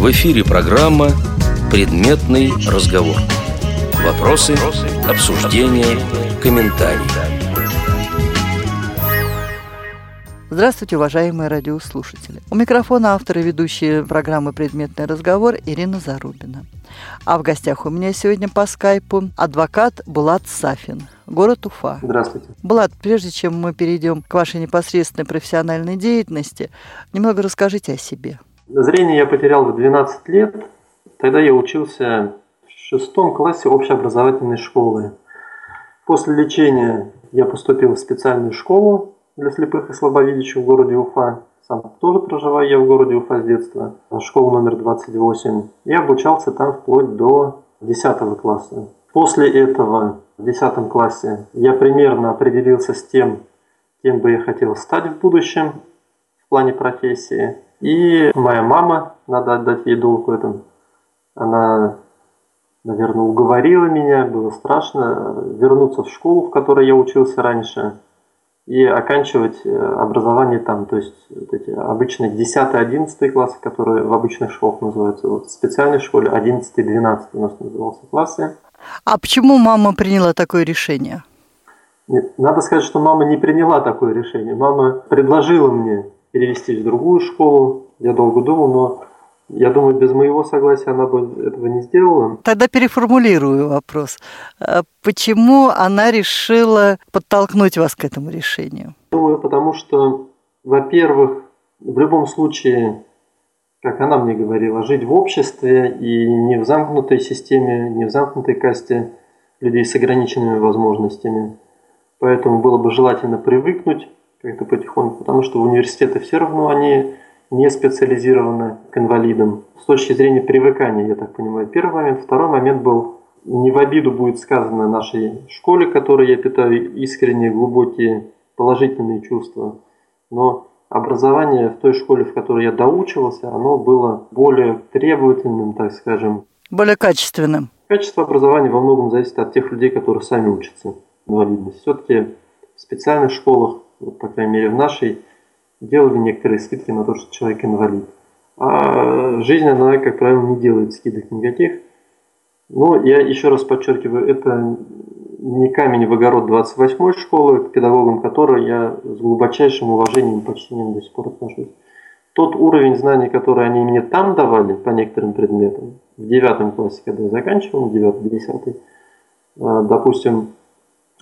В эфире программа «Предметный разговор». Вопросы, обсуждения, комментарии. Здравствуйте, уважаемые радиослушатели. У микрофона автор и ведущая программы «Предметный разговор» Ирина Зарубина. А в гостях у меня сегодня по скайпу адвокат Булат Сафин, город Уфа. Здравствуйте. Булат, прежде чем мы перейдем к вашей непосредственной профессиональной деятельности, немного расскажите о себе. Зрение я потерял в 12 лет. Тогда я учился в шестом классе общеобразовательной школы. После лечения я поступил в специальную школу для слепых и слабовидящих в городе Уфа. Сам тоже проживаю я в городе Уфа с детства. Школа номер 28. И обучался там вплоть до 10 класса. После этого в 10 классе я примерно определился с тем, кем бы я хотел стать в будущем в плане профессии – и моя мама, надо отдать ей долг в этом, она, наверное, уговорила меня, было страшно вернуться в школу, в которой я учился раньше, и оканчивать э, образование там, то есть вот эти обычные 10-11 классы, которые в обычных школах называются, вот в специальной школе 11-12 у нас назывался классы. А почему мама приняла такое решение? Нет, надо сказать, что мама не приняла такое решение. Мама предложила мне перевестись в другую школу. Я долго думал, но я думаю, без моего согласия она бы этого не сделала. Тогда переформулирую вопрос. А почему она решила подтолкнуть вас к этому решению? Думаю, потому что, во-первых, в любом случае, как она мне говорила, жить в обществе и не в замкнутой системе, не в замкнутой касте людей с ограниченными возможностями. Поэтому было бы желательно привыкнуть как-то потихоньку, потому что в университеты все равно они не специализированы к инвалидам. С точки зрения привыкания, я так понимаю, первый момент. Второй момент был, не в обиду будет сказано нашей школе, которой я питаю искренние, глубокие, положительные чувства. Но образование в той школе, в которой я доучивался, оно было более требовательным, так скажем. Более качественным. Качество образования во многом зависит от тех людей, которые сами учатся инвалидность. Все-таки в специальных школах по крайней мере в нашей, делали некоторые скидки на то, что человек инвалид. А жизнь, она, как правило, не делает скидок никаких. Но я еще раз подчеркиваю, это не камень в огород 28 школы, к педагогам которой я с глубочайшим уважением и почтением до сих пор отношусь. Тот уровень знаний, который они мне там давали по некоторым предметам, в девятом классе, когда я заканчивал, девятый, десятый, а, допустим,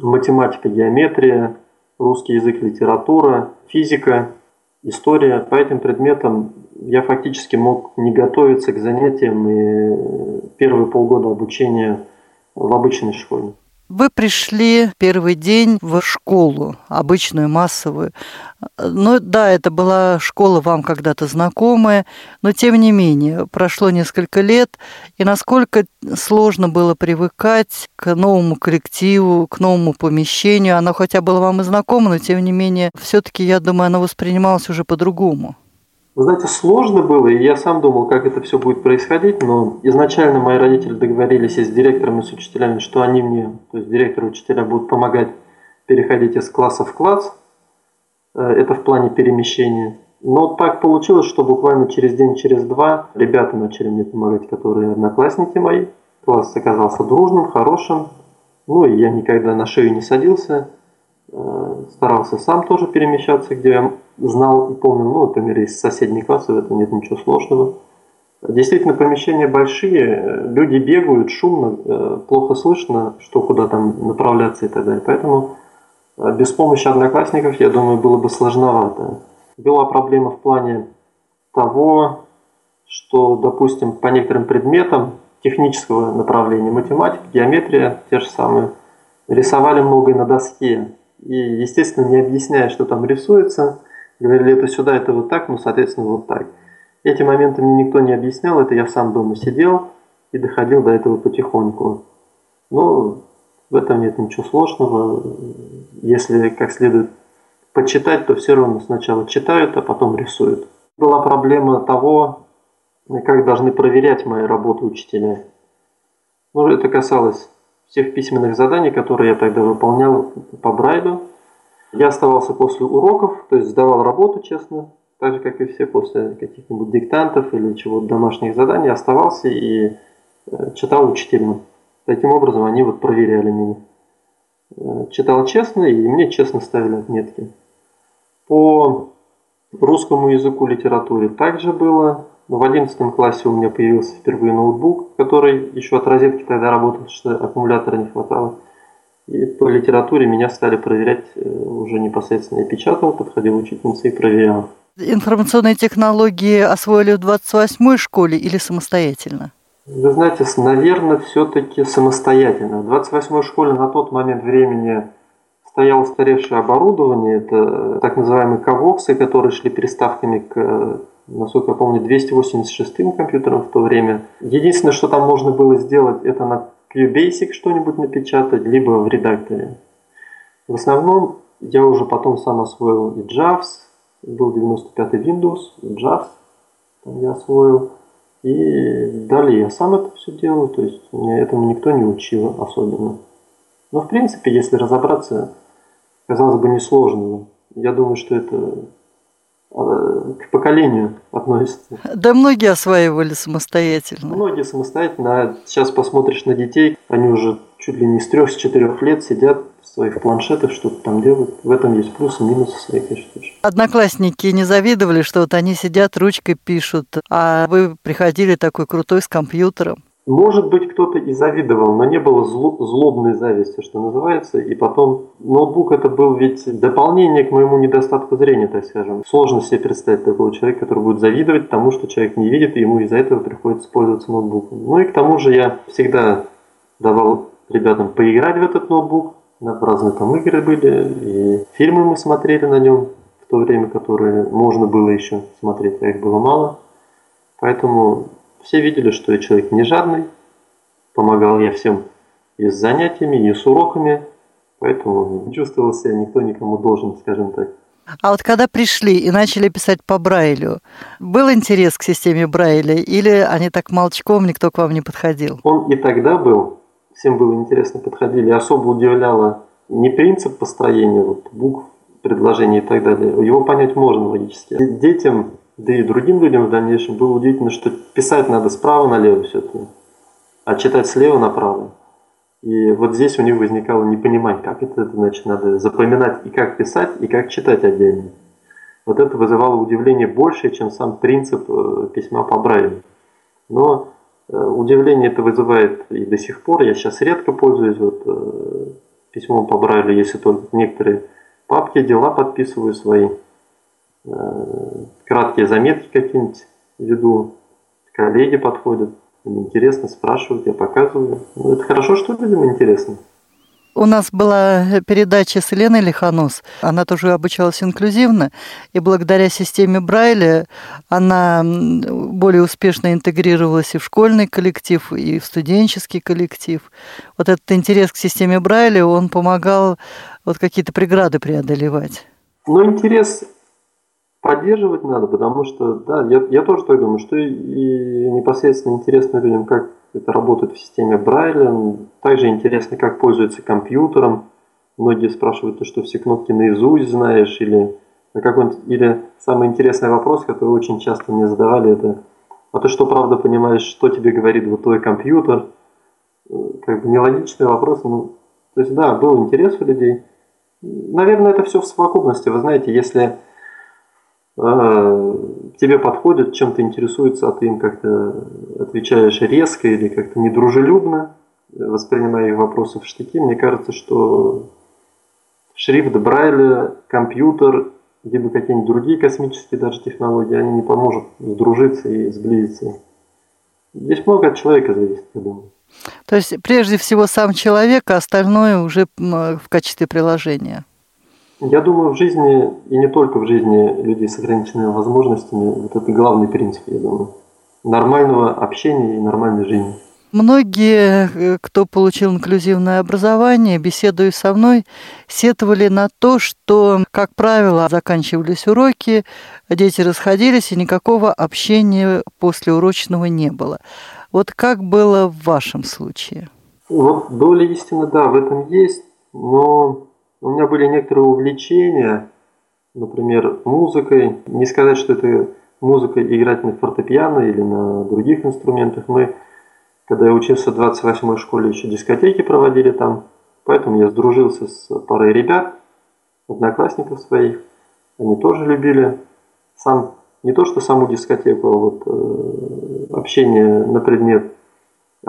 математика, геометрия, русский язык, литература, физика, история. По этим предметам я фактически мог не готовиться к занятиям и первые полгода обучения в обычной школе. Вы пришли первый день в школу, обычную, массовую. Ну да, это была школа вам когда-то знакомая, но тем не менее, прошло несколько лет, и насколько сложно было привыкать к новому коллективу, к новому помещению. Оно хотя было вам и знакомо, но тем не менее, все-таки, я думаю, оно воспринималось уже по-другому. Вы знаете, сложно было, и я сам думал, как это все будет происходить, но изначально мои родители договорились с директором и с учителями, что они мне, то есть директор и учителя будут помогать переходить из класса в класс, э, это в плане перемещения. Но так получилось, что буквально через день, через два ребята начали мне помогать, которые одноклассники мои. Класс оказался дружным, хорошим. Ну и я никогда на шею не садился. Э, старался сам тоже перемещаться, где я знал и помнил, ну, например, из соседней классы, в этом нет ничего сложного. Действительно, помещения большие, люди бегают, шумно, э, плохо слышно, что куда там направляться и так далее. Поэтому э, без помощи одноклассников, я думаю, было бы сложновато. Была проблема в плане того, что, допустим, по некоторым предметам технического направления, математика, геометрия, те же самые, рисовали многое на доске. И, естественно, не объясняя, что там рисуется, Говорили, это сюда, это вот так, ну, соответственно, вот так. Эти моменты мне никто не объяснял, это я сам дома сидел и доходил до этого потихоньку. Но в этом нет ничего сложного. Если как следует почитать, то все равно сначала читают, а потом рисуют. Была проблема того, как должны проверять мои работы учителя. Ну, это касалось всех письменных заданий, которые я тогда выполнял по Брайлю. Я оставался после уроков, то есть сдавал работу честно, так же, как и все после каких-нибудь диктантов или чего-то домашних заданий, оставался и э, читал учительно. Таким образом, они вот проверяли меня. Э, читал честно, и мне честно ставили отметки. По русскому языку, литературе также было. В 11 классе у меня появился впервые ноутбук, который еще от розетки тогда работал, что аккумулятора не хватало. И по литературе меня стали проверять э, уже непосредственно. Я печатал, подходил учительница и проверял. Информационные технологии освоили в 28-й школе или самостоятельно? Вы знаете, наверное, все-таки самостоятельно. В 28-й школе на тот момент времени стояло устаревшее оборудование, это э, так называемые ковоксы, которые шли переставками к, э, насколько я помню, 286 компьютерам в то время. Единственное, что там можно было сделать, это на QBasic что-нибудь напечатать, либо в редакторе. В основном я уже потом сам освоил и JAWS, был 95-й Windows, и JAWS там я освоил. И далее я сам это все делаю, то есть меня этому никто не учил особенно. Но в принципе, если разобраться, казалось бы, несложно. Я думаю, что это к поколению относится. Да многие осваивали самостоятельно. Многие самостоятельно. А сейчас посмотришь на детей, они уже чуть ли не с трех, с четырех лет сидят в своих планшетах, что-то там делают. В этом есть плюсы минусы своей, конечно. Одноклассники не завидовали, что вот они сидят, ручкой пишут, а вы приходили такой крутой с компьютером. Может быть, кто-то и завидовал, но не было злобной зависти, что называется. И потом ноутбук это был ведь дополнение к моему недостатку зрения, так скажем. Сложно себе представить такого человека, который будет завидовать тому, что человек не видит, и ему из-за этого приходится пользоваться ноутбуком. Ну и к тому же я всегда давал ребятам поиграть в этот ноутбук. На разные там игры были, и фильмы мы смотрели на нем в то время, которые можно было еще смотреть, а их было мало. Поэтому все видели, что я человек не жадный, помогал я всем и с занятиями, и с уроками, поэтому не чувствовал себя никто никому должен, скажем так. А вот когда пришли и начали писать по Брайлю, был интерес к системе Брайля или они так молчком, никто к вам не подходил? Он и тогда был, всем было интересно, подходили. Особо удивляло не принцип построения вот, букв, предложений и так далее. Его понять можно логически. Детям да и другим людям в дальнейшем было удивительно, что писать надо справа налево все-таки, а читать слева направо. И вот здесь у них возникало непонимание, как это, это значит, надо запоминать и как писать, и как читать отдельно. Вот это вызывало удивление больше, чем сам принцип э, письма по Брайлю. Но э, удивление это вызывает и до сих пор. Я сейчас редко пользуюсь вот, э, письмом по Брайлю, если только некоторые папки, дела подписываю свои. Э, краткие заметки какие-нибудь веду, коллеги подходят, им интересно, спрашивают, я показываю. Ну, это хорошо, что людям интересно. У нас была передача с Еленой Лиханус. Она тоже обучалась инклюзивно, и благодаря системе Брайля она более успешно интегрировалась и в школьный коллектив, и в студенческий коллектив. Вот этот интерес к системе Брайля, он помогал вот какие-то преграды преодолевать. Ну, интерес поддерживать надо, потому что, да, я, я тоже так думаю, что и, и непосредственно интересно людям, как это работает в системе Брайля, также интересно, как пользуются компьютером. Многие спрашивают, ты что все кнопки наизусть знаешь, или какой или самый интересный вопрос, который очень часто мне задавали, это а ты что, правда понимаешь, что тебе говорит вот твой компьютер? Как бы нелогичный вопрос. Ну, то есть, да, был интерес у людей. Наверное, это все в совокупности. Вы знаете, если тебе подходят, чем ты интересуется, а ты им как-то отвечаешь резко или как-то недружелюбно, воспринимая их вопросы в штыки, мне кажется, что шрифт Брайля, компьютер, либо какие-нибудь другие космические даже технологии, они не поможет сдружиться и сблизиться. Здесь много от человека зависит, я думаю. То есть прежде всего сам человек, а остальное уже в качестве приложения. Я думаю, в жизни, и не только в жизни людей с ограниченными возможностями, вот это главный принцип, я думаю, нормального общения и нормальной жизни. Многие, э, кто получил инклюзивное образование, беседуя со мной, сетовали на то, что, как правило, заканчивались уроки, дети расходились, и никакого общения после урочного не было. Вот как было в вашем случае? Вот доля истины, да, в этом есть, но у меня были некоторые увлечения, например, музыкой. Не сказать, что это музыка играть на фортепиано или на других инструментах. Мы, когда я учился в 28-й школе, еще дискотеки проводили там. Поэтому я сдружился с парой ребят, одноклассников своих. Они тоже любили сам, не то что саму дискотеку, а вот э, общение на предмет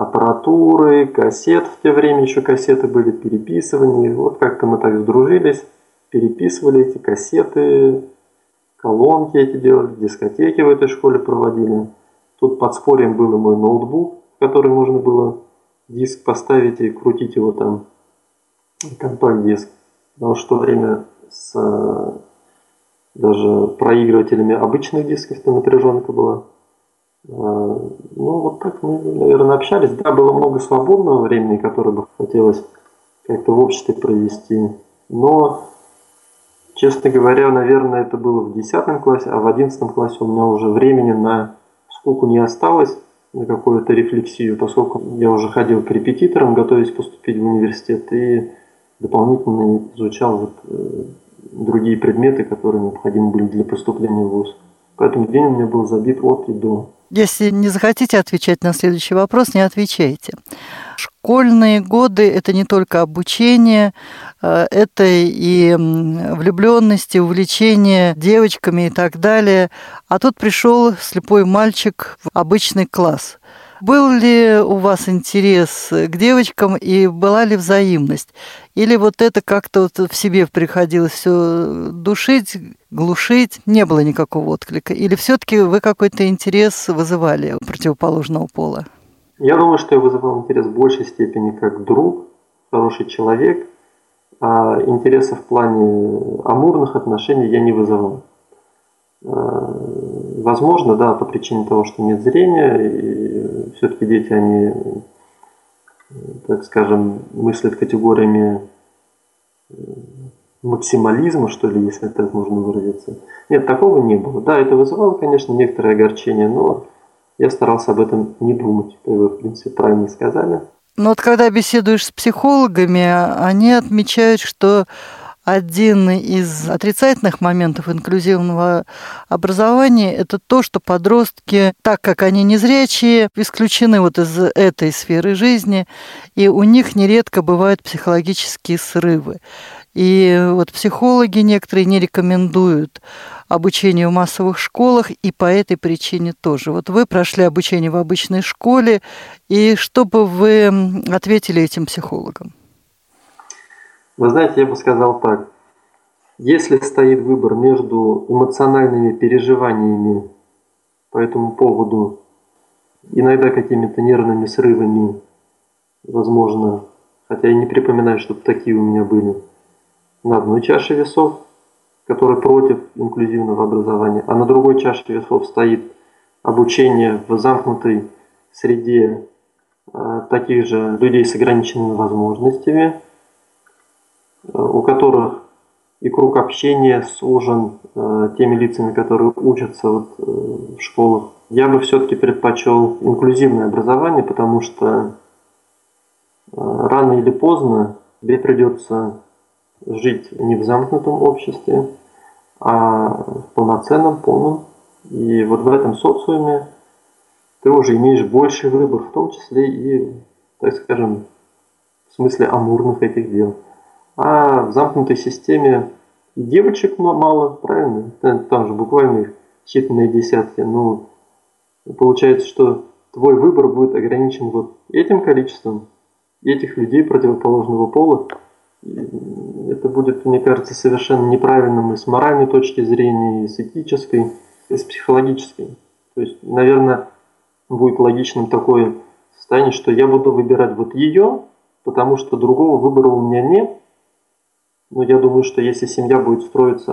аппаратуры, кассет. В те время еще кассеты были, переписывания. Вот как-то мы так сдружились, переписывали эти кассеты, колонки эти делали, дискотеки в этой школе проводили. Тут под спорьем был и мой ноутбук, в который можно было диск поставить и крутить его там, компакт-диск. Потому что время с даже проигрывателями обычных дисков то напряженка была. Ну, вот так мы, наверное, общались. Да, было много свободного времени, которое бы хотелось как-то в обществе провести. Но, честно говоря, наверное, это было в 10 классе, а в 11 классе у меня уже времени на сколько не осталось, на какую-то рефлексию, поскольку я уже ходил к репетиторам, готовясь поступить в университет, и дополнительно изучал вот э, другие предметы, которые необходимы были для поступления в ВУЗ. Поэтому день у меня был забит от и до. Если не захотите отвечать на следующий вопрос, не отвечайте. Школьные годы – это не только обучение, э, это и влюбленности, увлечение девочками и так далее. А тут пришел слепой мальчик в обычный класс. Был ли у вас интерес к девочкам и была ли взаимность? Или вот это как-то вот в себе приходилось все душить, глушить, не было никакого отклика? Или все-таки вы какой-то интерес вызывали противоположного пола? Я думаю, что я вызывал интерес в большей степени как друг, хороший человек, а интереса в плане амурных отношений я не вызывал. А, возможно, да, по причине того, что нет зрения, и все-таки дети, они, так скажем, мыслят категориями э, максимализма, что ли, если так можно выразиться. Нет, такого не было. Да, это вызывало, конечно, некоторое огорчение, но я старался об этом не думать, как вы, в принципе, правильно сказали. Но вот когда беседуешь с психологами, они отмечают, что один из отрицательных моментов инклюзивного образования – это то, что подростки, так как они незрячие, исключены вот из этой сферы жизни, и у них нередко бывают психологические срывы. И вот психологи некоторые не рекомендуют обучение в массовых школах, и по этой причине тоже. Вот вы прошли обучение в обычной школе, и что бы вы ответили этим психологам? Вы знаете, я бы сказал так. Если стоит выбор между эмоциональными переживаниями по этому поводу, иногда какими-то нервными срывами, возможно, хотя я не припоминаю, чтобы такие у меня были, на одной чаше весов, которая против инклюзивного образования, а на другой чаше весов стоит обучение в замкнутой среде э, таких же людей с ограниченными возможностями, у которых и круг общения сужен э, теми лицами, которые учатся вот, э, в школах. Я бы все-таки предпочел инклюзивное образование, потому что рано или поздно тебе придется жить не в замкнутом обществе, а в полноценном, полном. И вот в этом социуме ты уже имеешь больший выбор, в том числе и, так скажем, в смысле амурных этих дел. А в замкнутой системе девочек мало, правильно? Там же буквально их считанные десятки. Ну, получается, что твой выбор будет ограничен вот этим количеством этих людей противоположного пола. Это будет, мне кажется, совершенно неправильным и с моральной точки зрения, и с этической, и с психологической. То есть, наверное, будет логичным такое состояние, что я буду выбирать вот ее, потому что другого выбора у меня нет, ну, я думаю, что если семья будет строиться,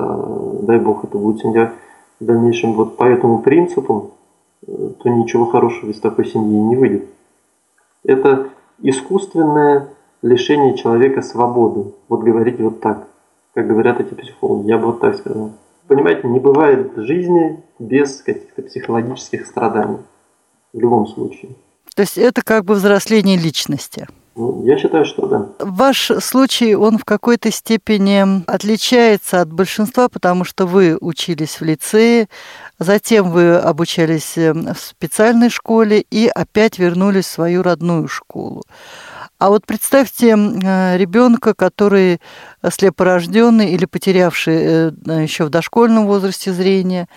дай бог, это будет семья в дальнейшем вот по этому принципу, э, то ничего хорошего из такой семьи не выйдет. Это искусственное лишение человека свободы. Вот говорить вот так, как говорят эти психологи. Я бы вот так сказал. Понимаете, не бывает жизни без каких-то психологических страданий. В любом случае. То есть это как бы взросление личности. Я считаю, что да. Ваш случай, он в какой-то степени отличается от большинства, потому что вы учились в лицее, затем вы обучались э, в специальной школе и опять вернулись в свою родную школу. А вот представьте э, ребенка, который слепорожденный или потерявший э, еще в дошкольном возрасте зрение,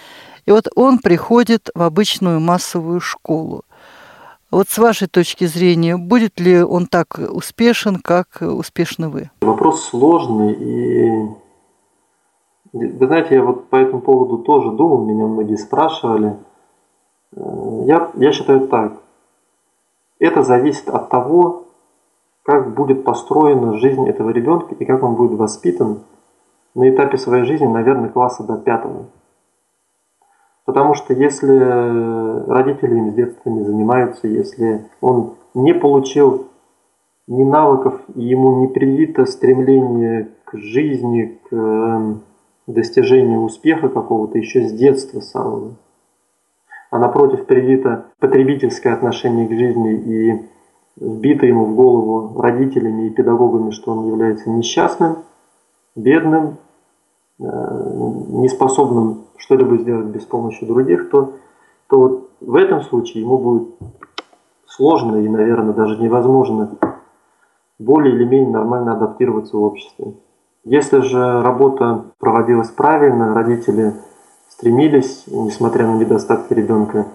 и вот он приходит в обычную массовую школу. Вот с вашей точки зрения, будет ли он так успешен, как успешны вы? Вопрос сложный, и вы знаете, я вот по этому поводу тоже думал, меня многие спрашивали. Э, я, я считаю так. Это зависит от того, как будет построена жизнь этого ребенка и как он будет воспитан на этапе своей жизни, наверное, класса до пятого. Потому что если родители им с детства не занимаются, если он не получил ни навыков, ему не привито стремление к жизни, к эм, достижению успеха какого-то еще с детства самого, а напротив привито потребительское отношение к жизни и вбито ему в голову родителями и педагогами, что он является несчастным, бедным, э, неспособным что-либо сделать без помощи других, то, то вот в этом случае ему будет сложно и, наверное, даже невозможно более или менее нормально адаптироваться в обществе. Если же работа проводилась правильно, родители стремились, несмотря на недостатки ребенка,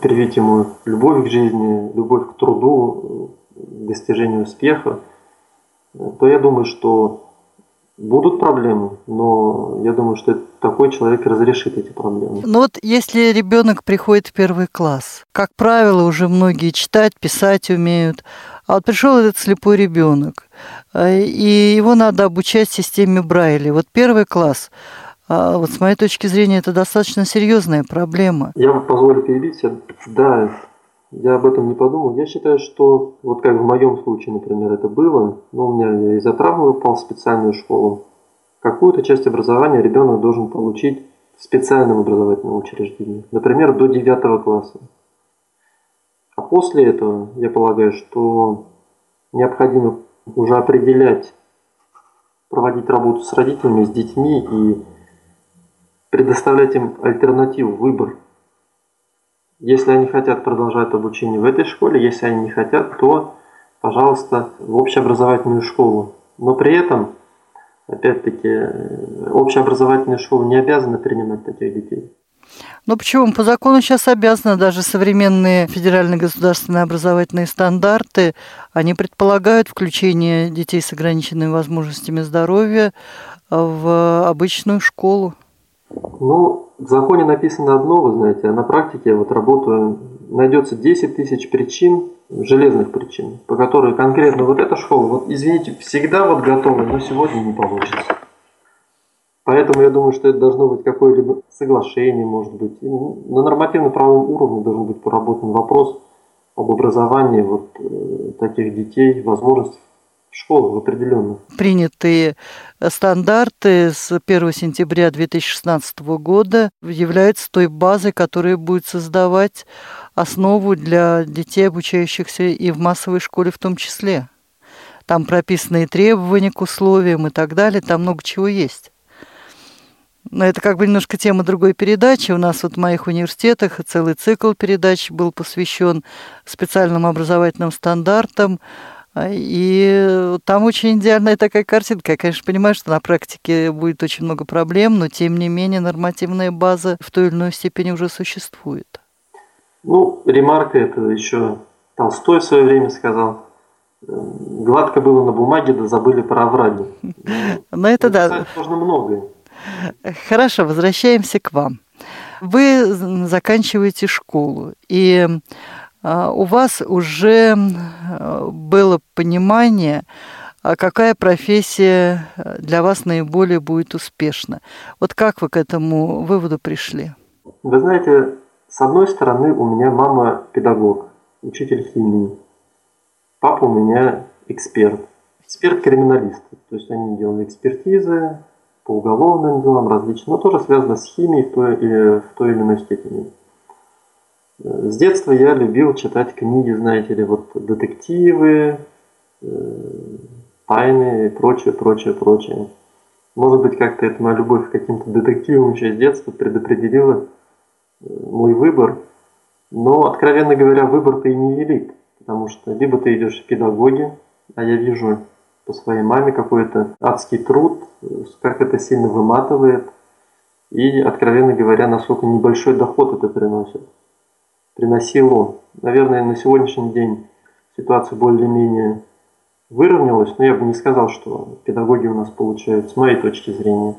привить ему любовь к жизни, любовь к труду, достижению успеха, то я думаю, что Будут проблемы, но я думаю, что такой человек разрешит эти проблемы. Ну вот если ребенок приходит в первый класс, как правило, уже многие читать, писать умеют, а вот пришел этот слепой ребенок, э, и его надо обучать системе Брайли. Вот первый класс, а вот с моей точки зрения, это достаточно серьезная проблема. Я позволю перебить. Да, я об этом не подумал. Я считаю, что вот как в моем случае, например, это было, ну, у меня из-за травмы попал в специальную школу. Какую-то часть образования ребенок должен получить в специальном образовательном учреждении, например, до 9 класса. А после этого, я полагаю, что необходимо уже определять, проводить работу с родителями, с детьми и предоставлять им альтернативу, выбор – если они хотят продолжать обучение в этой школе, если они не хотят, то, пожалуйста, в общеобразовательную школу. Но при этом, опять-таки, общеобразовательная школа не обязана принимать таких детей. Ну почему? По закону сейчас обязаны даже современные федеральные государственные образовательные стандарты. Они предполагают включение детей с ограниченными возможностями здоровья в обычную школу. Ну, в законе написано одно, вы знаете, а на практике вот работаю, найдется 10 тысяч причин, железных причин, по которым конкретно вот эта школа, вот извините, всегда вот готова, но сегодня не получится. Поэтому я думаю, что это должно быть какое-либо соглашение, может быть. На нормативно-правовом уровне должен быть проработан вопрос об образовании вот э, таких детей, возможностях школах определенно. Принятые стандарты с 1 сентября 2016 года являются той базой, которая будет создавать основу для детей, обучающихся и в массовой школе в том числе. Там прописаны требования к условиям и так далее, там много чего есть. Но это как бы немножко тема другой передачи. У нас вот в моих университетах целый цикл передач был посвящен специальным образовательным стандартам, и там очень идеальная такая картинка. Я, конечно, понимаю, что на практике будет очень много проблем, но тем не менее нормативная база в той или иной степени уже существует. Ну, ремарка это еще Толстой в свое время сказал. Гладко было на бумаге, да забыли про овраги. Ну, это да. Можно многое. Хорошо, возвращаемся к вам. Вы заканчиваете школу, и у вас уже было понимание, а какая профессия для вас наиболее будет успешна. Вот как вы к этому выводу пришли? Вы знаете, с одной стороны, у меня мама педагог, учитель химии. Папа у меня эксперт, эксперт-криминалист. То есть они делали экспертизы по уголовным делам различным, но тоже связано с химией в той или, в той или иной степени. С детства я любил читать книги, знаете ли, вот детективы, э, тайны и прочее, прочее, прочее. Может быть, как-то эта моя любовь к каким-то детективам еще с детства предопределила э, мой выбор. Но, откровенно говоря, выбор-то и не велик. Потому что либо ты идешь в педагоги, а я вижу по своей маме какой-то адский труд, как это сильно выматывает, и, откровенно говоря, насколько небольшой доход это приносит. Приносило. Наверное, на сегодняшний день ситуация более-менее выровнялась, но я бы не сказал, что педагоги у нас получают, с моей точки зрения,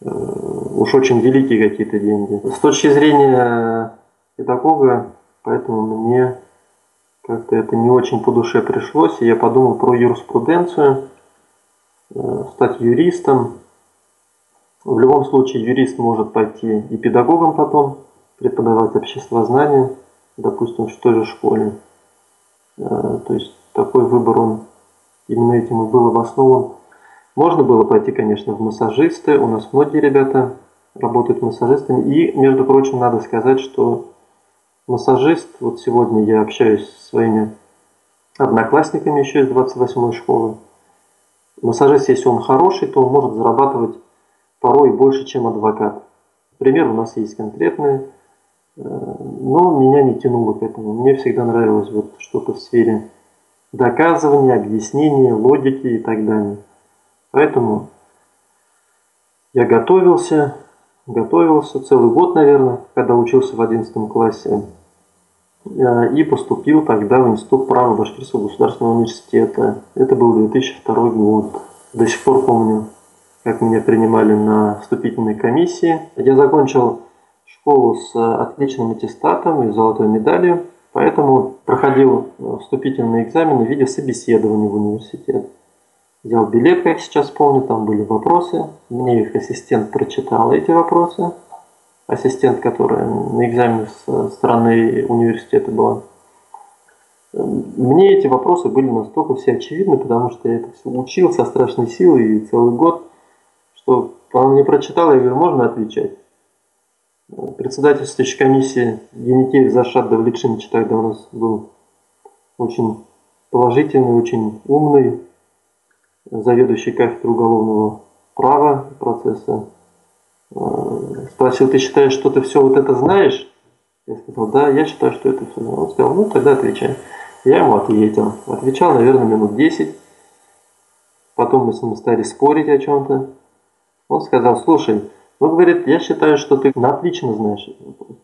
э, уж очень великие какие-то деньги. С точки зрения педагога, поэтому мне как-то это не очень по душе пришлось, и я подумал про юриспруденцию, э, стать юристом. В любом случае юрист может пойти и педагогом потом, преподавать обществознание, допустим, в той же школе. Э, то есть такой выбор, он именно этим и был обоснован. Можно было пойти, конечно, в массажисты. У нас многие ребята работают массажистами. И, между прочим, надо сказать, что массажист, вот сегодня я общаюсь со своими одноклассниками еще из 28-й школы. Массажист, если он хороший, то он может зарабатывать порой больше, чем адвокат. Пример у нас есть конкретный, но меня не тянуло к этому. Мне всегда нравилось вот что-то в сфере доказывания, объяснения, логики и так далее. Поэтому я готовился, готовился целый год, наверное, когда учился в 11 классе. Э, и поступил тогда в Институт права Башкирского государственного университета. Это был 2002 год. До сих пор помню, как меня принимали на вступительной комиссии. Я закончил школу с отличным аттестатом и золотой медалью, поэтому проходил вступительные экзамены в виде собеседования в университет. Взял билет, как сейчас помню, там были вопросы. Мне их ассистент прочитал, эти вопросы. Ассистент, которая на экзамене со стороны университета была. Мне эти вопросы были настолько все очевидны, потому что я это все учил со страшной силой и целый год, что он не прочитал, я говорю, можно отвечать. Председательствующий комиссии Генетеев Зашат Давлетшинович тогда у нас был очень положительный, очень умный, заведующий кафедрой уголовного права процесса, э, спросил, ты считаешь, что ты все вот это знаешь? Я сказал, да, я считаю, что это все знаю. Он сказал, ну тогда отвечай. Я ему ответил. Отвечал, наверное, минут 10. Потом мы с ним стали спорить о чем-то. Он сказал, слушай, ну, говорит, я считаю, что ты отлично знаешь этот вопрос.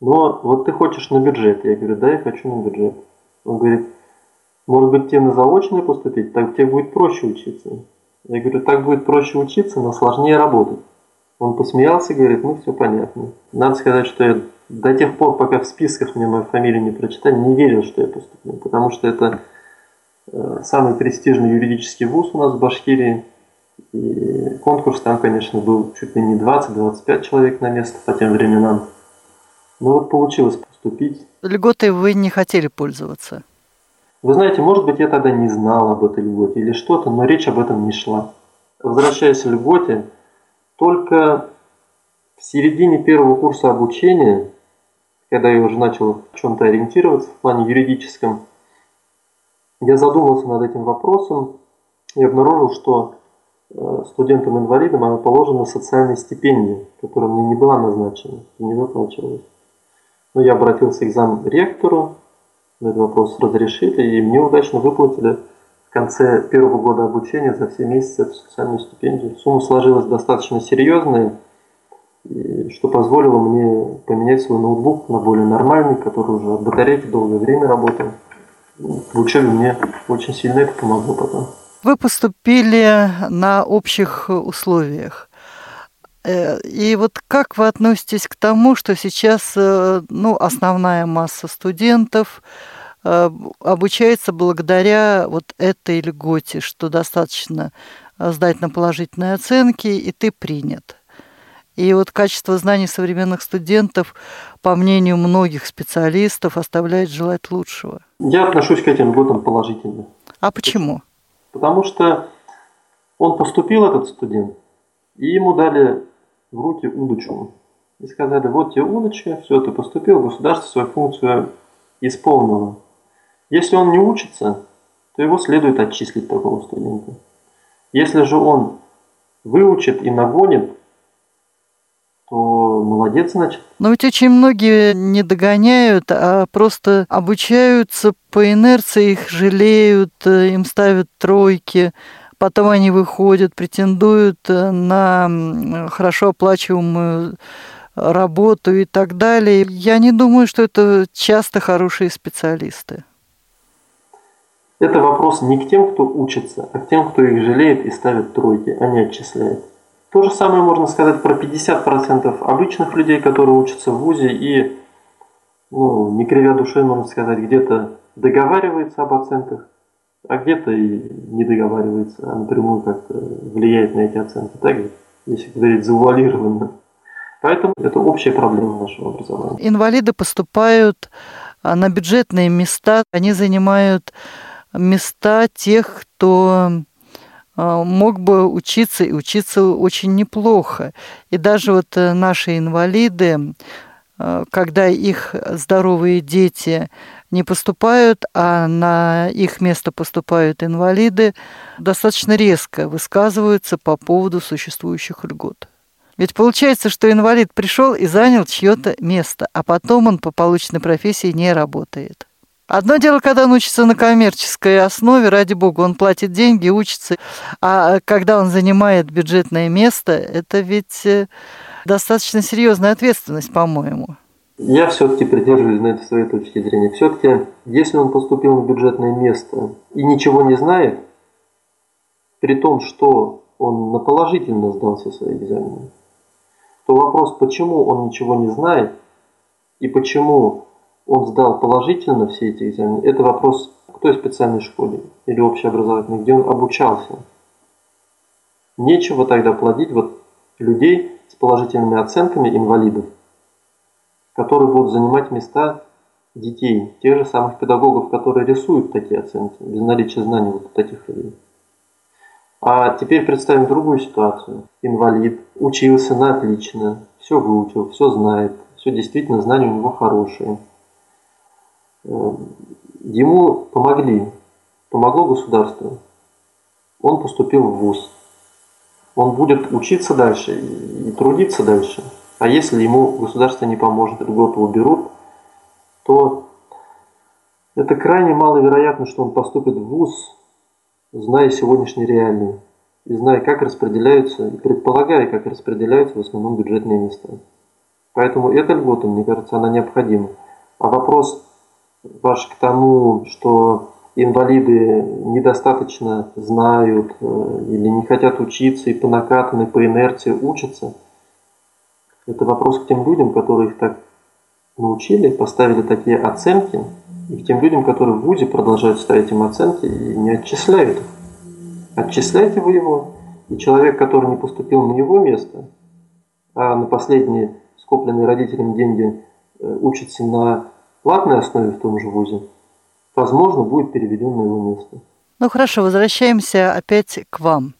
Но вот ты хочешь на бюджет. Я говорю, да, я хочу на бюджет. Он говорит, может быть, тебе на заочное поступить, так тебе будет проще учиться. Я говорю, так будет проще учиться, но сложнее работать. Он посмеялся и говорит, ну все понятно. Надо сказать, что я до тех пор, пока в списках мне мою фамилию не прочитали, не верил, что я поступлю. Потому что это э, самый престижный юридический вуз у нас в Башкирии. И конкурс там, конечно, был чуть ли не 20-25 человек на место по тем временам. Ну вот получилось поступить. Льготой вы не хотели пользоваться? Вы знаете, может быть, я тогда не знал об этой льготе или что-то, но речь об этом не шла. Возвращаясь к льготе, только в середине первого курса обучения, когда я уже начал в чем-то ориентироваться в плане юридическом, я задумался над этим вопросом и обнаружил, что студентам-инвалидам она положена социальная стипендия, которая мне не была назначена и не выплачивалась. Но я обратился к зам ректору, этот вопрос разрешили, и мне удачно выплатили в конце первого года обучения за все месяцы эту социальную стипендию. Сумма сложилась достаточно серьезная, что позволило мне поменять свой ноутбук на более нормальный, который уже от батарейки долгое время работал. В учебе мне очень сильно это помогло потом. Вы поступили на общих условиях. Э, и вот как вы относитесь к тому, что сейчас э, ну, основная масса студентов э, обучается благодаря вот этой льготе, что достаточно сдать на положительные оценки, и ты принят. И вот качество знаний современных студентов, по мнению многих специалистов, оставляет желать лучшего. Я отношусь к этим льготам положительно. А почему? Потому что он поступил, этот студент, и ему дали в руки удочку. И сказали, вот тебе удочка, все, ты поступил, государство свою функцию исполнило. Если он не учится, то его следует отчислить такого студента. Если же он выучит и нагонит, то молодец, значит. Но ведь очень многие не догоняют, а просто обучаются по инерции, их жалеют, э, им ставят тройки, потом они выходят, претендуют э, на хорошо оплачиваемую работу и так далее. Я не думаю, что это часто хорошие специалисты. Это вопрос не к тем, кто учится, а к тем, кто их жалеет и ставит тройки, а не отчисляет. То же самое можно сказать про 50% обычных людей, которые учатся в ВУЗе и, ну, не кривя душой, можно сказать, где-то договаривается об оценках, а где-то и не договаривается, а напрямую как-то влияет на эти оценки. Так, если говорить завуалированно. Поэтому это общая проблема нашего образования. Инвалиды поступают а, на бюджетные места, они занимают места тех, кто мог бы учиться и учиться очень неплохо. И даже вот э, наши инвалиды, а, когда их здоровые дети не поступают, а на их место поступают инвалиды, достаточно резко высказываются по поводу существующих льгот. Ведь получается, что инвалид пришел и занял чье-то место, а потом он по полученной профессии не работает. Одно дело, когда он учится на коммерческой основе, ради бога, он платит деньги, учится, а когда он занимает бюджетное место, это ведь э, достаточно серьезная ответственность, по-моему. Я все-таки придерживаюсь, знаете, своей точки зрения. Все-таки, если он поступил на бюджетное место и ничего не знает, при том, что он на положительно все свои экзамены, то вопрос, почему он ничего не знает и почему он сдал положительно все эти экзамены, это вопрос к той специальной школе или общеобразовательной, где он обучался. Нечего тогда плодить вот людей с положительными оценками инвалидов, которые будут занимать места детей, тех же самых педагогов, которые рисуют такие оценки, без наличия знаний вот таких людей. А теперь представим другую ситуацию. Инвалид учился на отлично, все выучил, все знает, все действительно знания у него хорошие. Ему помогли, помогло государство. Он поступил в ВУЗ. Он будет учиться дальше и трудиться дальше. А если ему государство не поможет, льготу уберут, то это крайне маловероятно, что он поступит в ВУЗ, зная сегодняшние реалии, и зная, как распределяются, и предполагая, как распределяются в основном бюджетные места. Поэтому эта льгота, мне кажется, она необходима. А вопрос ваш к тому, что инвалиды недостаточно знают э, или не хотят учиться и по накатанной, по инерции учатся, это вопрос к тем людям, которые их так научили, поставили такие оценки, и к тем людям, которые в ВУЗе продолжают ставить им оценки и не отчисляют их. Отчисляйте вы его, и человек, который не поступил на его место, а на последние скопленные родителям деньги э, учится на платной основе в том же ВУЗе, возможно, будет переведен на его место. Ну хорошо, возвращаемся опять к вам.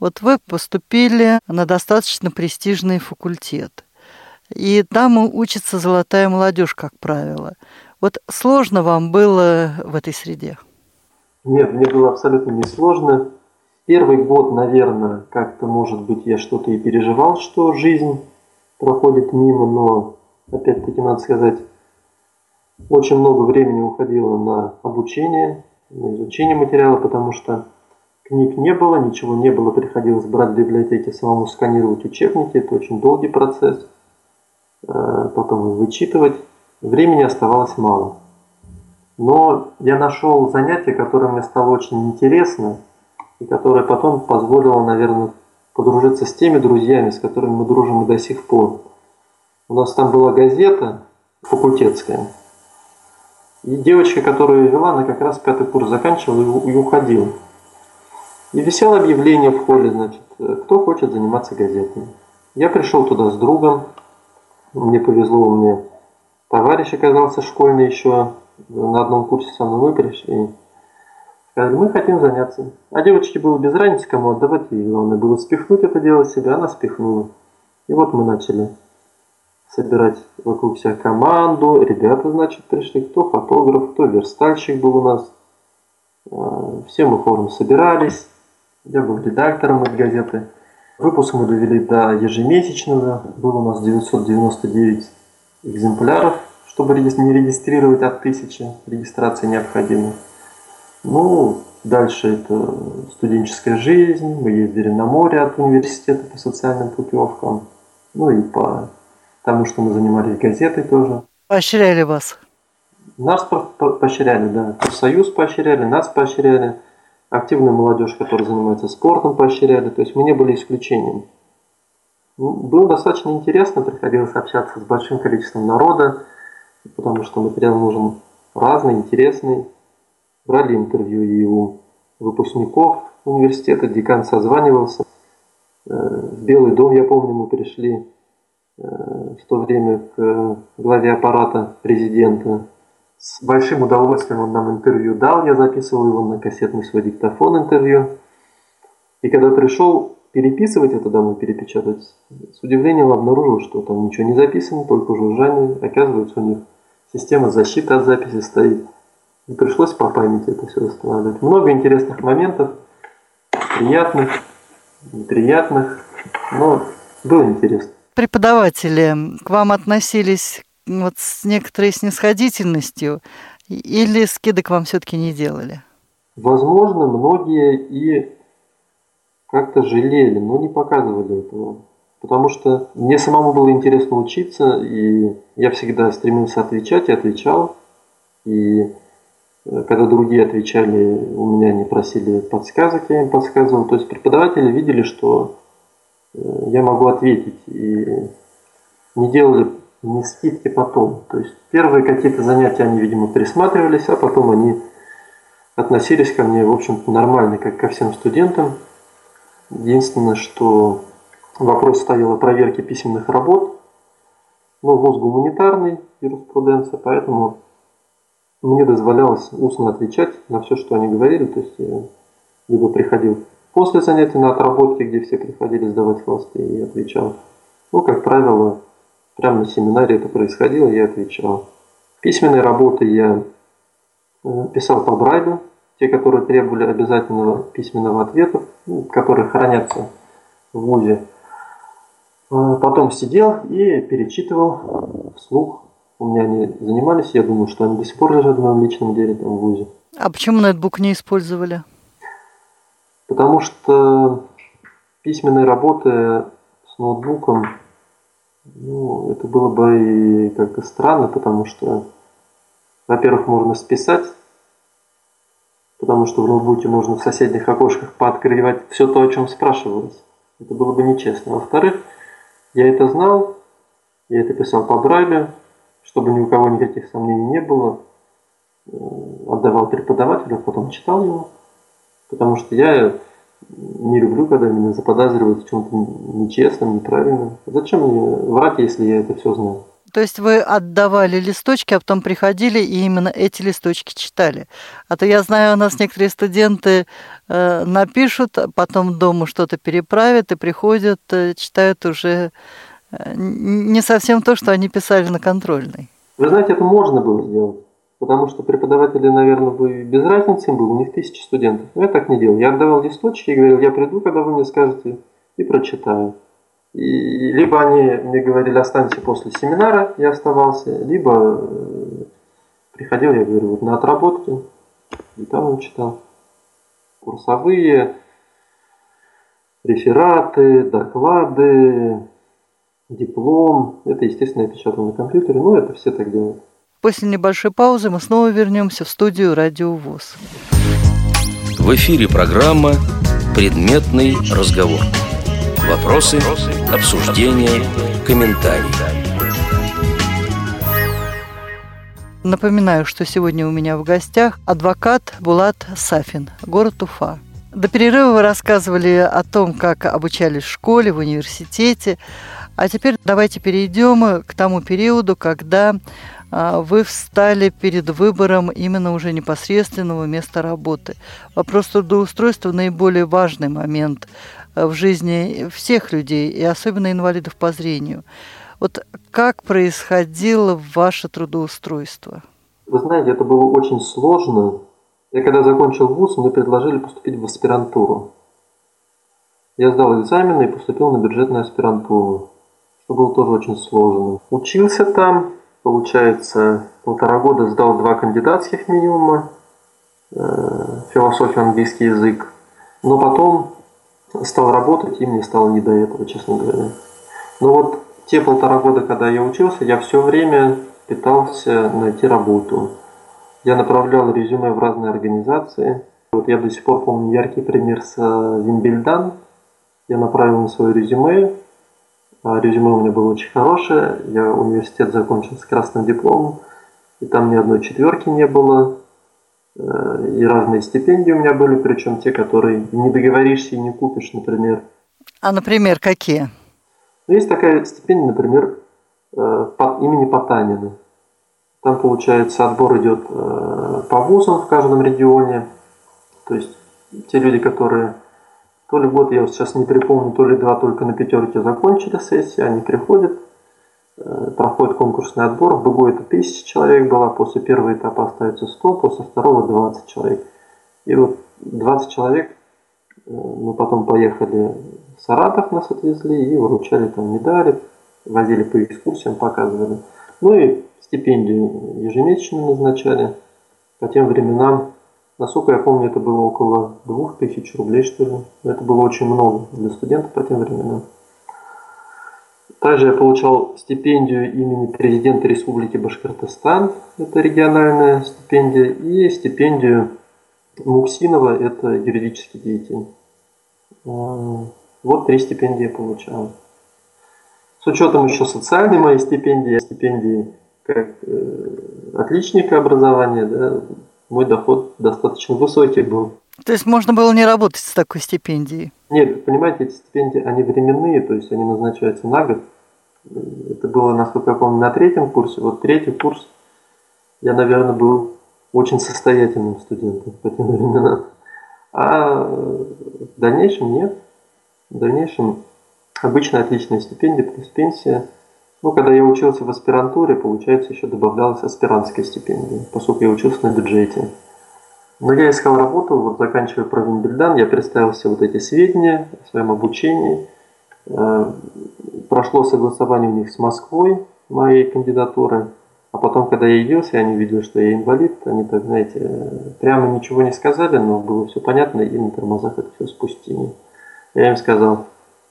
Вот вы поступили на достаточно престижный факультет. И там учится золотая молодежь, как правило. Вот сложно вам было в этой среде? Нет, мне было абсолютно не сложно. Первый год, наверное, как-то, может быть, я что-то и переживал, что жизнь проходит мимо, но, опять-таки, надо сказать, очень много времени уходило на обучение, на изучение материала, потому что книг не было, ничего не было, приходилось брать в библиотеке, самому сканировать учебники, это очень долгий процесс, э, потом вычитывать. Времени оставалось мало. Но я нашел занятие, которое мне стало очень интересно, и которое потом позволило, наверное, подружиться с теми друзьями, с которыми мы дружим и до сих пор. У нас там была газета факультетская, и девочка, которая вела, она как раз пятый курс заканчивала и уходила. И висело объявление в холле, значит, кто хочет заниматься газетами. Я пришел туда с другом, мне повезло, у меня товарищ оказался школьный еще, на одном курсе со мной мы пришли. Сказали, мы хотим заняться. А девочке было без разницы, кому отдавать, ей главное было спихнуть это дело себя, она спихнула. И вот мы начали собирать вокруг себя команду. Ребята, значит, пришли. Кто фотограф, кто верстальщик был у нас. Э, все мы хором собирались. Я был редактором этой газеты. Выпуск мы довели до ежемесячного. Было у нас 999 экземпляров, чтобы не регистрировать от тысячи. Регистрации необходимы. Ну, дальше это студенческая жизнь. Мы ездили на море от университета по социальным путевкам. Ну и по тому, что мы занимались газетой тоже. Поощряли вас? Нас поощряли, да. Союз поощряли, нас поощряли. Активную молодежь, которая занимается спортом, поощряли. То есть мы не были исключением. Ну, было достаточно интересно, приходилось общаться с большим количеством народа, потому что материал нужен разный, интересный. Брали интервью и у выпускников университета, декан созванивался. Э, в Белый дом, я помню, мы пришли в то время к главе аппарата президента с большим удовольствием он нам интервью дал, я записывал его на кассетный свой диктофон интервью. И когда пришел переписывать это домой, перепечатать, с удивлением обнаружил, что там ничего не записано, только жужжание. Оказывается, у них система защиты от записи стоит. И пришлось по памяти это все восстанавливать. Много интересных моментов, приятных, неприятных, но было интересно. Преподаватели к вам относились вот с некоторой снисходительностью, или скидок вам все-таки не делали? Возможно, многие и как-то жалели, но не показывали этого. Потому что мне самому было интересно учиться, и я всегда стремился отвечать и отвечал. И э, когда другие отвечали, у меня не просили подсказок, я им подсказывал. То есть преподаватели видели, что я могу ответить, и не делали не скидки потом. То есть первые какие-то занятия они, видимо, присматривались, а потом они относились ко мне, в общем-то, нормально, как ко всем студентам. Единственное, что вопрос стоял о проверке письменных работ. Ну, вуз гуманитарный, юриспруденция, поэтому мне дозволялось устно отвечать на все, что они говорили. То есть я либо приходил после занятий на отработки, где все приходили сдавать хвосты, и отвечал. Ну, как правило, Прямо на семинаре это происходило, я отвечал. Письменные работы я э, писал по Брайлю, те, которые требовали обязательного письменного ответа, ну, которые хранятся в ВУЗе. А потом сидел и перечитывал вслух. У меня они занимались, я думаю, что они до сих пор лежат в моем личном деле там в ВУЗе. А почему нетбук не использовали? Потому что письменные работы с ноутбуком ну, это было бы и как-то странно, потому что, во-первых, можно списать, потому что в ноутбуке можно в соседних окошках пооткрывать все то, о чем спрашивалось. Это было бы нечестно. Во-вторых, я это знал, я это писал по Брайлю, чтобы ни у кого никаких сомнений не было. Э, отдавал преподавателю, а потом читал его. Потому что я не люблю, когда меня заподозривают в чем-то нечестном, неправильном. Зачем мне врать, если я это все знаю? То есть вы отдавали листочки, а потом приходили и именно эти листочки читали. А то я знаю, у нас некоторые студенты э, напишут, а потом дома что-то переправят и приходят, э, читают уже э, не совсем то, что они писали на контрольной. Вы знаете, это можно было сделать. Потому что преподаватели, наверное, бы без разницы им было, у них тысячи студентов. Но я так не делал. Я отдавал листочки и говорил, я приду, когда вы мне скажете, и прочитаю. И либо они мне говорили, останься после семинара, я оставался, либо э, приходил, я говорю, вот на отработке, и там он читал. Курсовые, рефераты, доклады, диплом. Это, естественно, я печатал на компьютере, но это все так делают. После небольшой паузы мы снова вернемся в студию «Радио ВОЗ». В эфире программа «Предметный разговор». Вопросы, обсуждения, комментарии. Напоминаю, что сегодня у меня в гостях адвокат Булат Сафин, город Уфа. До перерыва вы рассказывали о том, как обучались в школе, в университете. А теперь давайте перейдем к тому периоду, когда вы встали перед выбором именно уже непосредственного места работы. Вопрос трудоустройства – наиболее важный момент э, в жизни всех людей, и особенно инвалидов по зрению. Вот как происходило ваше трудоустройство? Вы знаете, это было очень сложно. Я когда закончил вуз, мне предложили поступить в аспирантуру. Я сдал экзамены и поступил на бюджетную аспирантуру, что было тоже очень сложно. Учился там, получается, полтора года сдал два кандидатских минимума, э, философия, английский язык. Но потом стал работать, и мне стало не до этого, честно говоря. Но вот те полтора года, когда я учился, я все время пытался найти работу. Я направлял резюме в разные организации. Вот я до сих пор помню яркий пример с Вимбельдан. Я направил на свое резюме. А резюме у меня было очень хорошее. Я университет закончил с красным дипломом. И там ни одной четверки не было. Э, и разные стипендии у меня были, причем те, которые не договоришься и не купишь, например. А, например, какие? Ну, есть такая стипендия, например, э, имени Потанина. Там, получается, отбор идет э, по вузам в каждом регионе. То есть те люди, которые то ли год, я вот сейчас не припомню, то ли два только на пятерке закончили сессии, они приходят, Э, проходит конкурсный отбор. В БГУ это тысяча человек было, после первого этапа остается 100, после второго 20 человек. И вот 20 человек э, мы потом поехали в Саратов, нас отвезли и вручали там медали, возили по экскурсиям, показывали. Ну и стипендию ежемесячно назначали. По тем временам, насколько я помню, это было около 2000 рублей, что ли. Это было очень много для студентов по тем временам. Также я получал стипендию имени президента Республики Башкортостан, это региональная стипендия, и стипендию Муксинова, это юридический деятель. Вот три стипендии я получал. С учетом еще социальной моей стипендии, стипендии как э, отличника образования, да, мой доход достаточно высокий был. То есть можно было не работать с такой стипендией? Нет, понимаете, эти стипендии, они временные, то есть они назначаются на год. Это было, насколько я помню, на третьем курсе. Вот третий курс я, наверное, был очень состоятельным студентом по тем временам. А в дальнейшем нет. В дальнейшем обычно отличная стипендия плюс пенсия. Ну, когда я учился в аспирантуре, получается, еще добавлялась аспирантская стипендия, поскольку я учился на бюджете. Но я искал работу, вот заканчивая Провинбельдан, я представил все вот эти сведения о своем обучении – Э, прошло согласование у них с Москвой моей кандидатуры. А потом, когда я явился, они увидели, что я инвалид, они так, знаете, прямо ничего не сказали, но было все понятно, и на тормозах это все спустили. Я им сказал, «Э,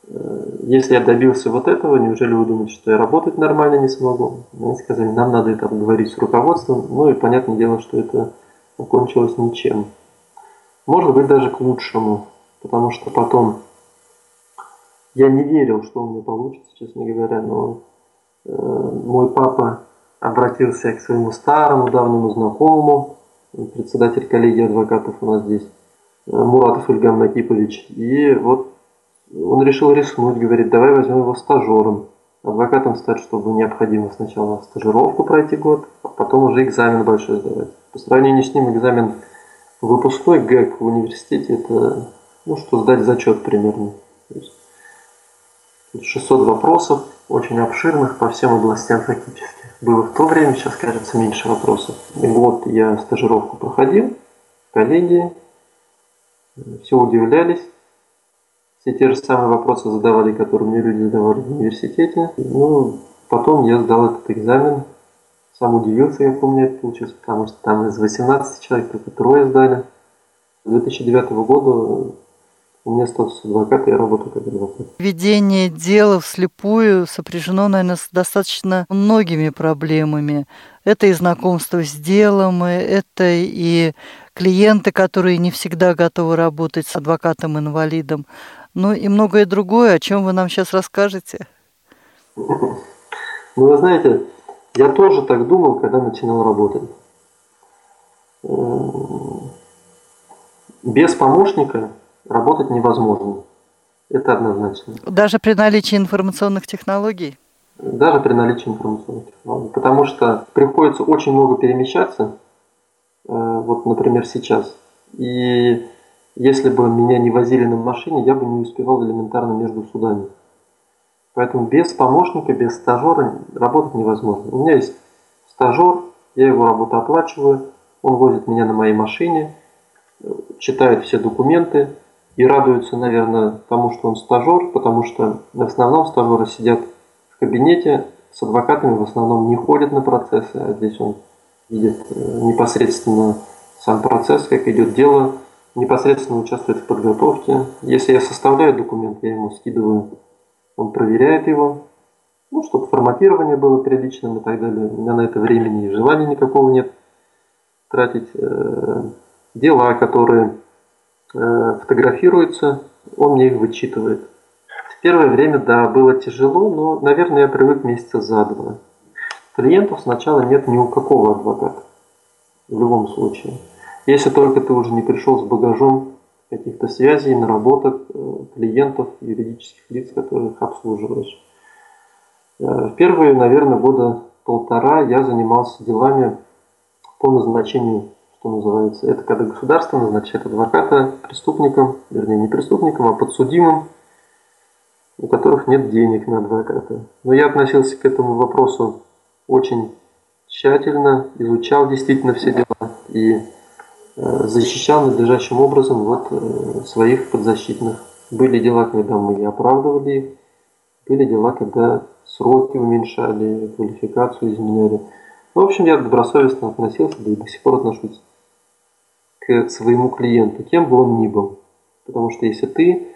если я добился вот этого, неужели вы думаете, что я работать нормально не смогу? Они сказали, нам надо это обговорить с руководством, ну и понятное дело, что это окончилось ничем. Может быть даже к лучшему, потому что потом я не верил, что у меня получится, честно говоря, но э, мой папа обратился к своему старому давнему знакомому, председатель коллегии адвокатов у нас здесь, э, Муратов Ильгам Накипович. И вот он решил рискнуть, говорит, давай возьмем его стажером. Адвокатом стать, чтобы необходимо сначала стажировку пройти год, а потом уже экзамен большой сдавать. По сравнению с ним экзамен выпускной ГЭК в университете это, ну что, сдать зачет примерно. То есть 600 вопросов, очень обширных по всем областям фактически. Было в то время, сейчас кажется меньше вопросов. И год я стажировку проходил, коллеги, все удивлялись. Все те же самые вопросы задавали, которые мне люди задавали в университете. Ну, потом я сдал этот экзамен. Сам удивился, у меня это получилось, потому что там из 18 человек только трое сдали. С 2009 года у меня статус адвоката, я работаю как адвокат. Ведение дела вслепую сопряжено, наверное, с достаточно многими проблемами. Это и знакомство с делом, это и клиенты, которые не всегда готовы работать с адвокатом-инвалидом, ну и многое другое, о чем вы нам сейчас расскажете. Ну, вы знаете, я тоже так думал, когда начинал работать. Эм, без помощника работать невозможно. Это однозначно. Даже при наличии информационных технологий? Даже при наличии информационных технологий. Потому что приходится очень много перемещаться. Э, вот, например, сейчас. И если бы меня не возили на машине, я бы не успевал элементарно между судами. Поэтому без помощника, без стажера работать невозможно. У меня есть стажер, я его работу оплачиваю, он возит меня на моей машине, читает все документы и радуется, наверное, тому, что он стажер, потому что в основном стажеры сидят в кабинете, с адвокатами в основном не ходят на процессы, а здесь он видит э, непосредственно сам процесс, как идет дело, непосредственно участвует в подготовке. Если я составляю документ, я ему скидываю, он проверяет его, ну, чтобы форматирование было приличным и так далее. У меня на это времени и желания никакого нет тратить. Э, дела, которые э, фотографируются, он мне их вычитывает. В первое время, да, было тяжело, но, наверное, я привык месяца за два. Клиентов сначала нет ни у какого адвоката. В любом случае. Если только ты уже не пришел с багажом каких-то связей, наработок, э, клиентов, юридических лиц, которых обслуживаешь. Э, первые, наверное, года полтора я занимался делами по назначению, что называется. Это когда государство назначает адвоката преступникам, вернее не преступникам, а подсудимым, у которых нет денег на адвоката. Но я относился к этому вопросу очень тщательно, изучал действительно все дела и защищал надлежащим образом вот э, своих подзащитных. Были дела, когда мы оправдывали их, были дела, когда сроки уменьшали, квалификацию изменяли. Ну, в общем, я добросовестно относился, да и до сих пор отношусь к своему клиенту, кем бы он ни был. Потому что если ты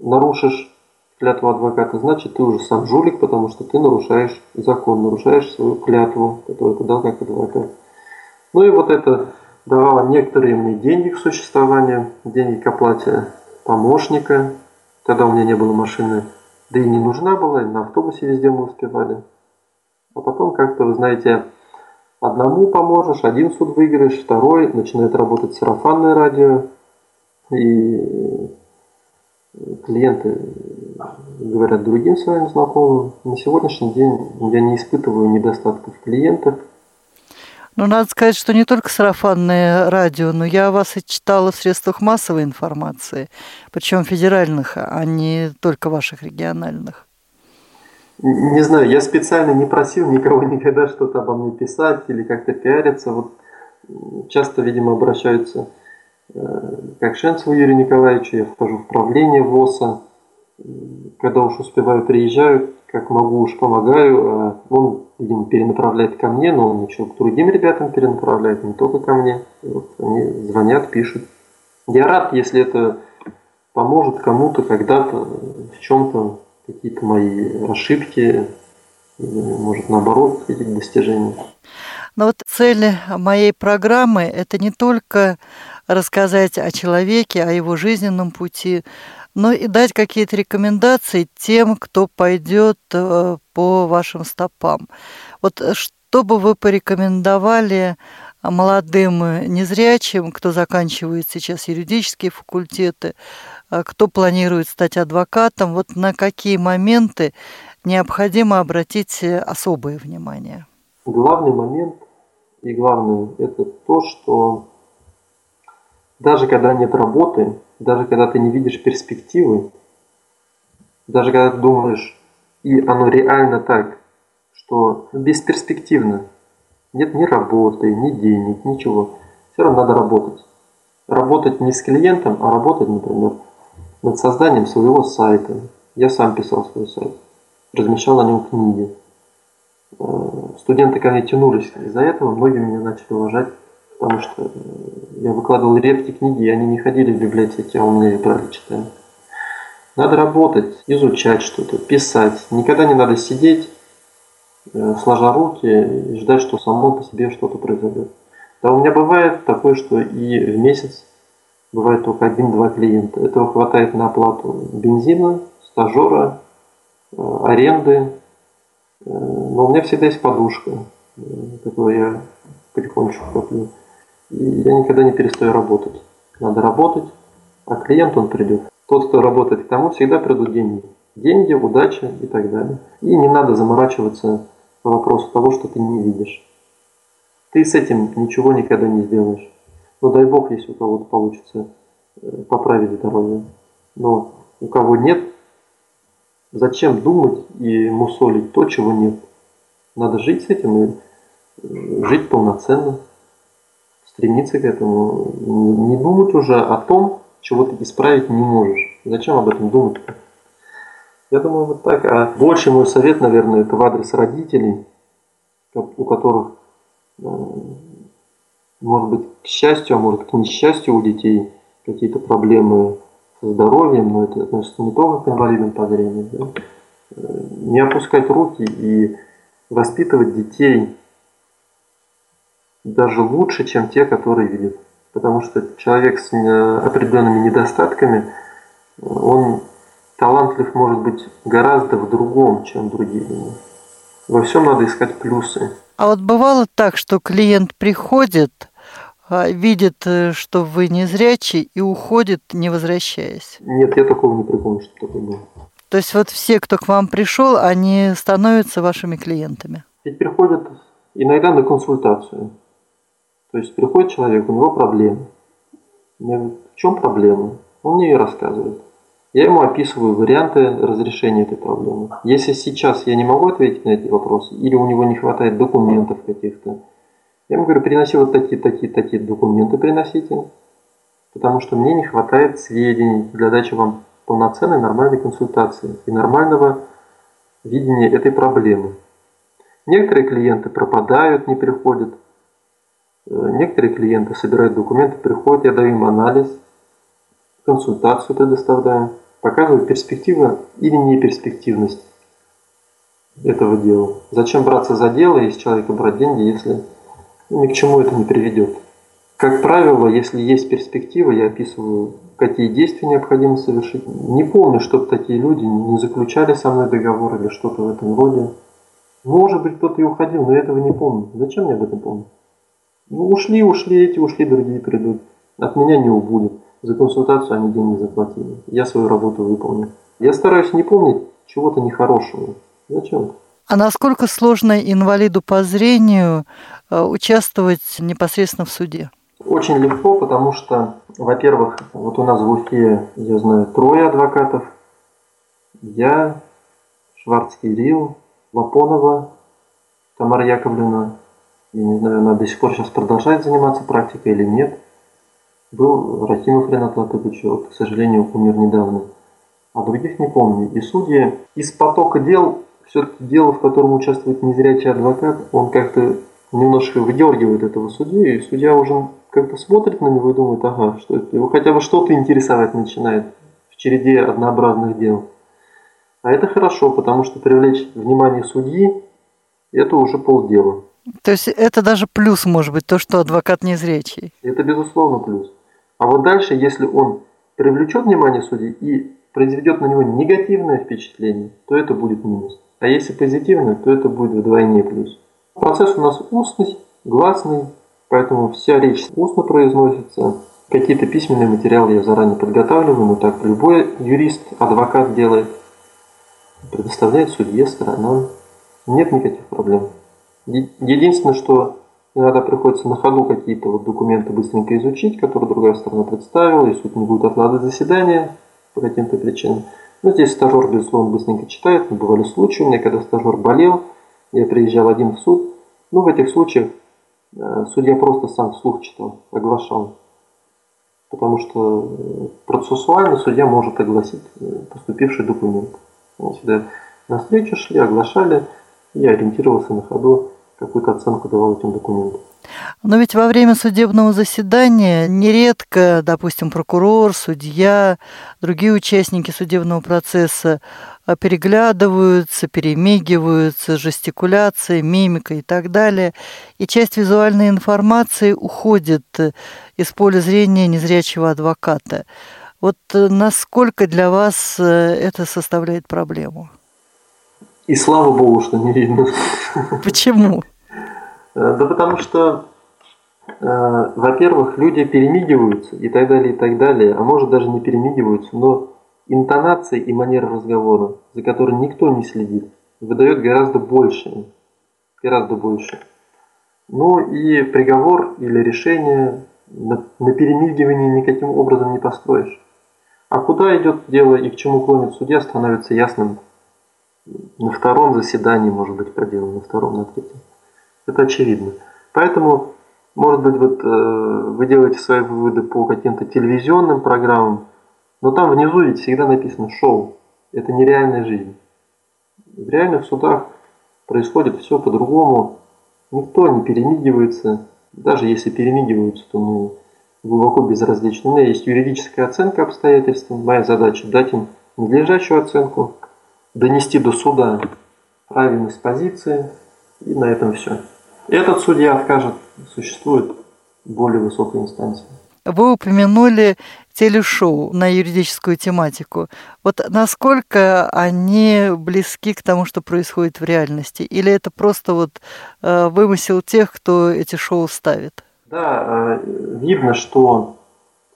нарушишь клятву адвоката, значит ты уже сам жулик, потому что ты нарушаешь закон, нарушаешь свою клятву, которую ты дал как адвокат. Ну и вот это давала некоторые мне деньги к существованию, деньги к оплате помощника. Тогда у меня не было машины, да и не нужна была, и на автобусе везде мы успевали. А потом как-то, вы знаете, одному поможешь, один суд выиграешь, второй, начинает работать сарафанное радио, и клиенты говорят другим своим знакомым. На сегодняшний день я не испытываю недостатков клиентов – ну, надо сказать, что не только сарафанное радио, но я вас и читала в средствах массовой информации, причем федеральных, а не только ваших региональных. Не знаю, я специально не просил никого никогда что-то обо мне писать или как-то пиариться. Вот часто, видимо, обращаются э, как Шенцеву Юрию Николаевичу, я вхожу в правление ВОСа. Когда уж успеваю, приезжаю, как могу, уж помогаю. А он видимо, перенаправляет ко мне, но он еще к другим ребятам перенаправляет, не только ко мне. Вот они звонят, пишут. Я рад, если это поможет кому-то когда-то в чем-то какие-то мои ошибки, может наоборот, эти достижения. Но вот цель моей программы – это не только рассказать о человеке, о его жизненном пути, но и дать какие-то рекомендации тем, кто пойдет э, по вашим стопам. Вот что бы вы порекомендовали молодым незрячим, кто заканчивает сейчас юридические факультеты, э, кто планирует стать адвокатом, вот на какие моменты необходимо обратить особое внимание? Главный момент и главное это то, что даже когда нет работы, даже когда ты не видишь перспективы, даже когда ты думаешь, и оно реально так, что бесперспективно, нет ни работы, ни денег, ничего, все равно надо работать. Работать не с клиентом, а работать, например, над созданием своего сайта. Я сам писал свой сайт, размещал на нем книги. Э, студенты ко мне тянулись из-за этого, многие меня начали уважать потому что э, я выкладывал редкие книги, и они не ходили в библиотеки, а у меня их брали читали. Надо работать, изучать что-то, писать. Никогда не надо сидеть, э, сложа руки и ждать, что само по себе что-то произойдет. Да, у меня бывает такое, что и в месяц бывает только один-два клиента. Этого хватает на оплату бензина, стажера, э, аренды. Но у меня всегда есть подушка, которую я потихонечку коплю. И я никогда не перестаю работать. Надо работать, а клиент он придет. Тот, кто работает к тому, всегда придут деньги. Деньги, удача и так далее. И не надо заморачиваться по вопросу того, что ты не видишь. Ты с этим ничего никогда не сделаешь. Но дай бог, если у кого-то получится э, поправить здоровье. Но у кого нет, зачем думать и мусолить то, чего нет? Надо жить с этим и э, жить полноценно стремиться к этому, не думать уже о том, чего ты исправить не можешь. Зачем об этом думать-то? Я думаю, вот так. А больше мой совет, наверное, это в адрес родителей, у которых, э, может быть, к счастью, а может, к несчастью у детей какие-то проблемы со здоровьем, но это относится не только к инвалидам по зрению. Да? Э, не опускать руки и воспитывать детей даже лучше, чем те, которые видят. Потому что человек с э, определенными недостатками, он талантлив может быть гораздо в другом, чем другие люди. Во всем надо искать плюсы. А вот бывало так, что клиент приходит, а, видит, э, что вы не зрячий, и уходит, не возвращаясь? Нет, я такого не припомню, что такое было. То есть вот все, кто к вам пришел, они становятся вашими клиентами? Ведь приходят иногда на консультацию. То есть приходит человек, у него проблемы. Я говорю, в чем проблема? Он мне ее рассказывает. Я ему описываю варианты разрешения этой проблемы. Если сейчас я не могу ответить на эти вопросы, или у него не хватает документов каких-то, я ему говорю, приноси вот такие, такие, такие документы, приносите, потому что мне не хватает сведений для дачи вам полноценной нормальной консультации и нормального видения этой проблемы. Некоторые клиенты пропадают, не приходят, некоторые клиенты собирают документы, приходят, я даю им анализ, консультацию предоставляю, показываю перспективу или неперспективность этого дела. Зачем браться за дело и с человека брать деньги, если ни к чему это не приведет. Как правило, если есть перспектива, я описываю, какие действия необходимо совершить. Не помню, чтобы такие люди не заключали со мной договор или что-то в этом роде. Может быть, кто-то и уходил, но я этого не помню. Зачем мне об этом помнить? Ну, ушли, ушли, эти ушли, другие придут. От меня не убудет. За консультацию они деньги заплатили. Я свою работу выполнил. Я стараюсь не помнить чего-то нехорошего. Зачем? А насколько сложно инвалиду по зрению э, участвовать непосредственно в суде? Очень легко, потому что, во-первых, вот у нас в Уфе, я знаю, трое адвокатов. Я, Шварц Кирилл, Лапонова, Тамара Яковлевна, я не знаю, она до сих пор сейчас продолжает заниматься практикой или нет. Был Рахимов Ренат Латыпович, вот, к сожалению, умер недавно. А других не помню. И судьи из потока дел, все-таки дело, в котором участвует незрячий адвокат, он как-то немножко выдергивает этого судью, и судья уже как-то смотрит на него и думает, ага, что это, его хотя бы что-то интересовать начинает в череде однообразных дел. А это хорошо, потому что привлечь внимание судьи – это уже полдела. То есть это даже плюс может быть, то, что адвокат незрячий. Это безусловно плюс. А вот дальше, если он привлечет внимание судьи и произведет на него негативное впечатление, то это будет минус. А если позитивное, то это будет вдвойне плюс. Процесс у нас устный, гласный, поэтому вся речь устно произносится. Какие-то письменные материалы я заранее подготавливаю, но так любой юрист, адвокат делает. Предоставляет судье, сторонам. Нет никаких проблем. Единственное, что иногда приходится на ходу какие-то вот документы быстренько изучить, которые другая сторона представила, и суд не будет откладывать заседание по каким-то причинам. Но здесь стажер, безусловно, быстренько читает. Но бывали случаи у меня, когда стажер болел, я приезжал один в суд. Ну, в этих случаях э, судья просто сам вслух читал, оглашал. Потому что э, процессуально судья может огласить э, поступивший документ. Мы сюда на встречу шли, оглашали, я ориентировался на ходу, какую-то оценку давал этим документам. Но ведь во время судебного заседания нередко, допустим, прокурор, судья, другие участники судебного процесса переглядываются, перемигиваются, жестикуляция, мимика и так далее. И часть визуальной информации уходит из поля зрения незрячего адвоката. Вот э, насколько для вас э, это составляет проблему? И слава богу, что не видно. Почему? Э, да потому что, э, во-первых, люди перемигиваются и так далее, и так далее, а может даже не перемигиваются, но интонация и манера разговора, за которой никто не следит, выдает гораздо больше. Гораздо больше. Ну и приговор или решение на, на перемигивании никаким образом не построишь. А куда идет дело и к чему клонит судья, становится ясным на втором заседании, может быть, проделан, на втором, на третьем. Это очевидно. Поэтому Может быть, вот, э, вы делаете свои выводы по каким-то телевизионным программам, но там внизу ведь всегда написано «шоу». Это нереальная жизнь. В реальных судах происходит все по-другому. Никто не перемигивается. Даже если перемигиваются, то ну, глубоко безразлично. У меня есть юридическая оценка обстоятельств. Моя задача дать им надлежащую оценку, донести до суда правильность позиции, и на этом все. Этот судья откажет, существует более высокая инстанция. Вы упомянули телешоу на юридическую тематику. Вот насколько они близки к тому, что происходит в реальности? Или это просто вот э, вымысел тех, кто эти шоу ставит? Да, э, видно, что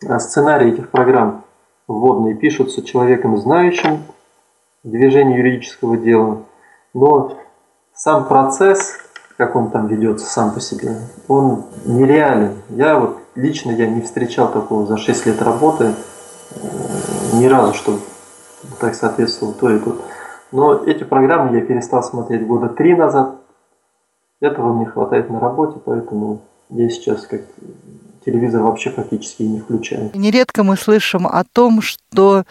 э, сценарии этих программ вводные пишутся человеком, знающим движение юридического дела, но сам процесс, как он там ведется сам по себе, он нереален. Я вот лично я не встречал такого за 6 лет работы э, ни разу, чтобы так соответствовало то и тут. Но эти программы я перестал смотреть года три назад. Этого мне хватает на работе, поэтому я сейчас как телевизор вообще практически не включаю. Нередко мы слышим о том, что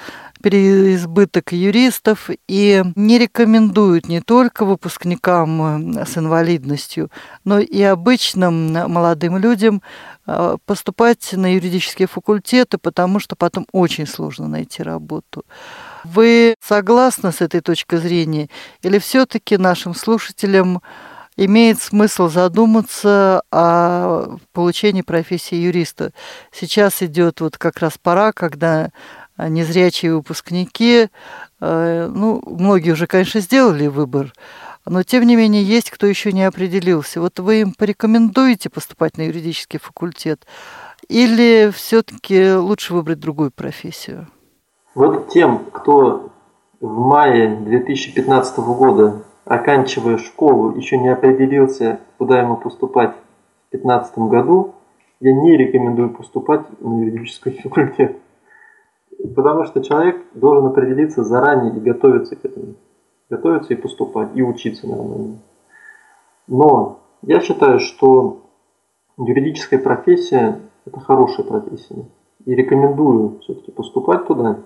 переизбыток юристов и не рекомендуют не только выпускникам э, с инвалидностью, но и обычным молодым людям э, поступать на юридические факультеты, потому что потом очень сложно найти работу. Вы согласны с этой точкой зрения? Или все-таки нашим слушателям имеет смысл задуматься о получении профессии юриста? Сейчас идет вот как раз пора, когда незрячие выпускники, э, ну, многие уже, конечно, сделали выбор, но тем не менее есть кто еще не определился. Вот вы им порекомендуете поступать на юридический факультет или все-таки лучше выбрать другую профессию? Вот тем, кто в мае 2015 года, оканчивая школу, еще не определился, куда ему поступать в 2015 году, я не рекомендую поступать на юридический факультет. Потому что человек должен определиться заранее и готовиться к этому. Готовиться и поступать, и учиться нормально. Но я считаю, что юридическая профессия – это хорошая профессия. И рекомендую все-таки поступать туда,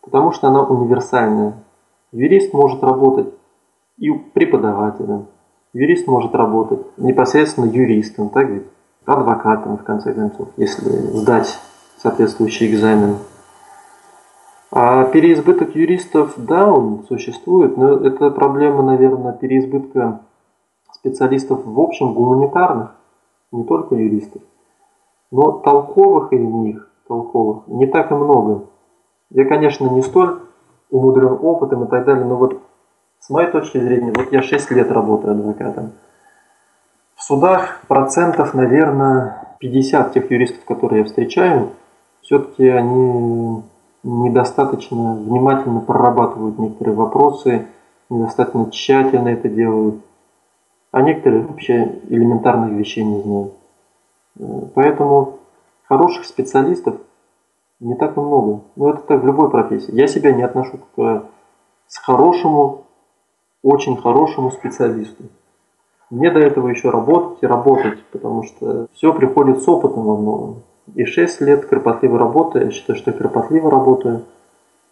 потому что она универсальная. Юрист может работать и преподавателем, юрист может работать непосредственно юристом, так ведь? Адвокатом, в конце концов, если сдать соответствующий экзамен. А переизбыток юристов, да, он существует, но это проблема, наверное, переизбытка специалистов в общем гуманитарных, не только юристов. Но толковых из них, толковых, не так и много. Я, конечно, не столь умудрен опытом и так далее, но вот с моей точки зрения, вот я 6 лет работаю адвокатом. В судах процентов, наверное, 50 тех юристов, которые я встречаю, все-таки они недостаточно внимательно прорабатывают некоторые вопросы, недостаточно тщательно это делают, а некоторые вообще элементарных вещей не знают. Поэтому хороших специалистов не так и много. Но это так в любой профессии. Я себя не отношу к с хорошему, очень хорошему специалисту. Мне до этого еще работать и работать, потому что все приходит с опытом во многом и 6 лет кропотливой работы, я считаю, что кропотливо работаю,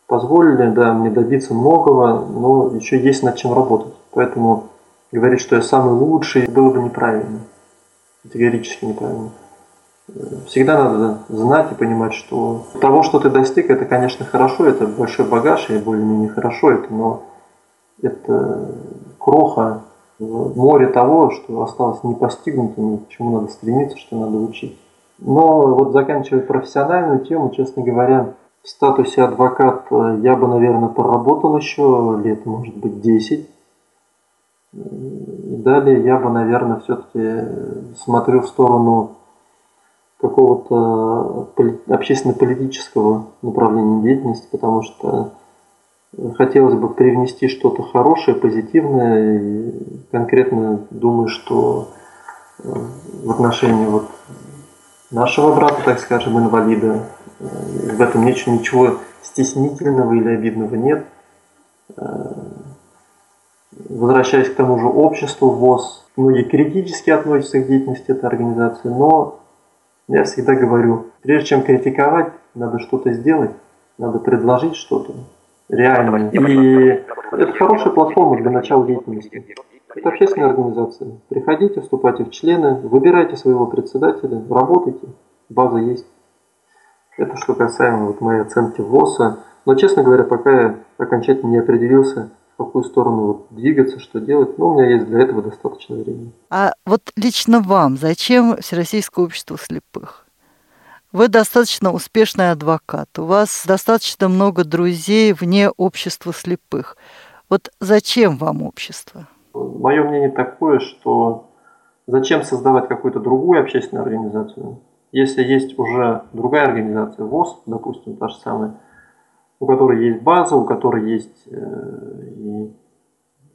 позволили да, мне добиться многого, но еще есть над чем работать. Поэтому говорить, что я самый лучший, было бы неправильно. Категорически неправильно. Всегда надо знать и понимать, что того, что ты достиг, это, конечно, хорошо, это большой багаж, и более-менее хорошо это, но это кроха море того, что осталось не постигнутым, к чему надо стремиться, что надо учить. Но вот заканчивая профессиональную тему, честно говоря, в статусе адвоката я бы, наверное, поработал еще лет, может быть, 10. И далее я бы, наверное, все-таки смотрю в сторону какого-то общественно-политического направления деятельности, потому что хотелось бы привнести что-то хорошее, позитивное. И конкретно думаю, что в отношении вот нашего брата, так скажем, инвалида. В этом ничего, ничего стеснительного или обидного нет. Возвращаясь к тому же обществу ВОЗ, многие критически относятся к деятельности этой организации, но я всегда говорю, прежде чем критиковать, надо что-то сделать, надо предложить что-то реальное. И это хорошая платформа для начала деятельности. Это общественная организация. Приходите, вступайте в члены, выбирайте своего председателя, работайте, база есть. Это что касаемо вот моей оценки ВОСа. Но, честно говоря, пока я окончательно не определился, в какую сторону вот двигаться, что делать, но у меня есть для этого достаточно времени. А вот лично вам зачем Всероссийское общество слепых? Вы достаточно успешный адвокат, у вас достаточно много друзей вне общества слепых. Вот зачем вам общество? Мое мнение такое, что зачем создавать какую-то другую общественную организацию, если есть уже другая организация, ВОЗ, допустим, та же самая, у которой есть база, у которой есть э, и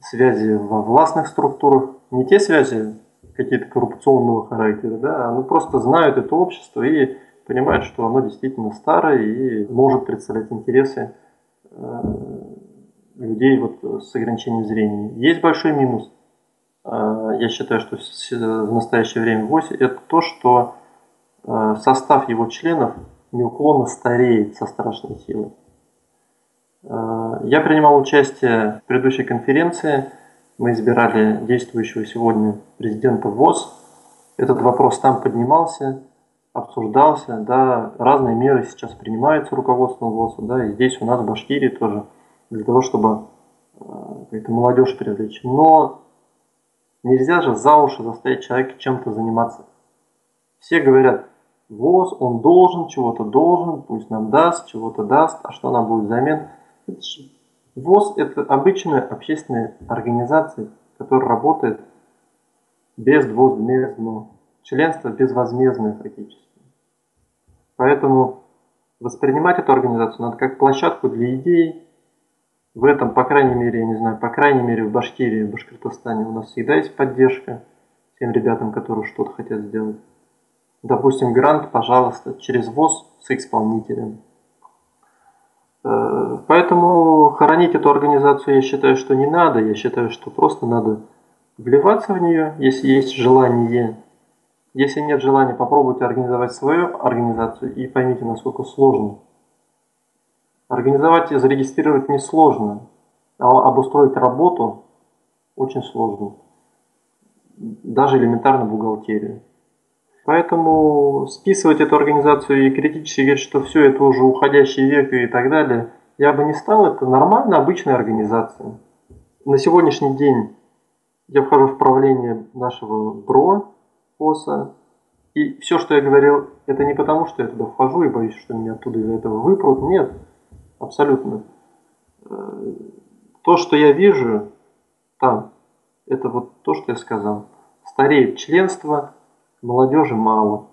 связи во властных структурах, не те связи какие-то коррупционного характера, да, а ну просто знают это общество и понимают, что оно действительно старое и может представлять интересы э, людей вот с ограничением зрения. Есть большой минус. Э, я считаю, что в настоящее время в это то, что состав его членов неуклонно стареет со страшной силой. Э, я принимал участие в предыдущей конференции. Мы избирали действующего сегодня президента ВОЗ. Этот вопрос там поднимался, обсуждался. Да, разные меры сейчас принимаются руководством ВОЗ. Да, и здесь у нас в Башкирии тоже для того, чтобы э, молодежь привлечь. Но нельзя же за уши заставить человека чем-то заниматься. Все говорят, ВОЗ, он должен, чего-то должен, пусть нам даст, чего-то даст, а что нам будет взамен – ВОЗ – это обычная общественная организация, которая работает безвозмездно. Членство безвозмездное фактически. Поэтому воспринимать эту организацию надо как площадку для идей. В этом, по крайней мере, я не знаю, по крайней мере в Башкирии, в Башкортостане у нас всегда есть поддержка тем ребятам, которые что-то хотят сделать. Допустим, грант, пожалуйста, через ВОЗ с исполнителем. Э, поэтому хоронить эту организацию я считаю, что не надо. Я считаю, что просто надо вливаться в нее, если есть желание. Если нет желания, попробуйте организовать свою организацию и поймите, насколько сложно. Организовать и зарегистрировать несложно, а обустроить работу очень сложно. Даже элементарно бухгалтерию. Поэтому списывать эту организацию и критически говорить, что все это уже уходящий век и так далее, я бы не стал. Это нормальная, обычная организация. На сегодняшний день я вхожу в правление нашего БРО, ОСА, и все, что я говорил, это не потому, что я туда вхожу и боюсь, что меня оттуда из-за этого выпрут. Нет, абсолютно. Э, то, что я вижу там, это вот то, что я сказал. Стареет членство, молодежи мало.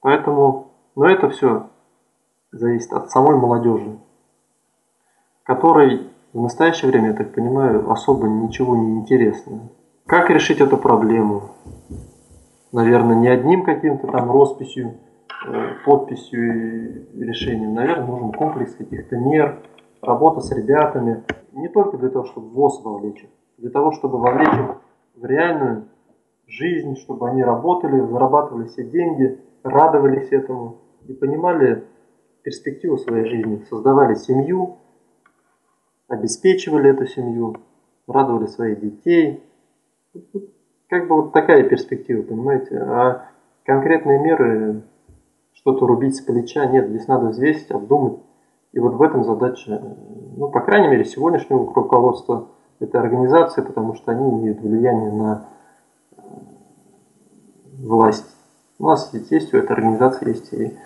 Поэтому, но это все зависит от самой молодежи, которой в настоящее время, я так понимаю, особо ничего не интересно. Как решить эту проблему? Наверное, не одним каким-то там росписью, э, подписью и решением. Наверное, нужен комплекс каких-то мер, работа с ребятами. Не только для того, чтобы ВОЗ вовлечь для того, чтобы вовлечь их в реальную жизнь, чтобы они работали, зарабатывали все деньги, радовались этому и понимали перспективу своей жизни, создавали семью, обеспечивали эту семью, радовали своих детей. Как бы вот такая перспектива, понимаете? А конкретные меры, что-то рубить с плеча, нет, здесь надо взвесить, обдумать. И вот в этом задача, ну, по крайней мере, сегодняшнего руководства этой организации, потому что они имеют влияние на власть. У нас ведь есть у этой организации есть и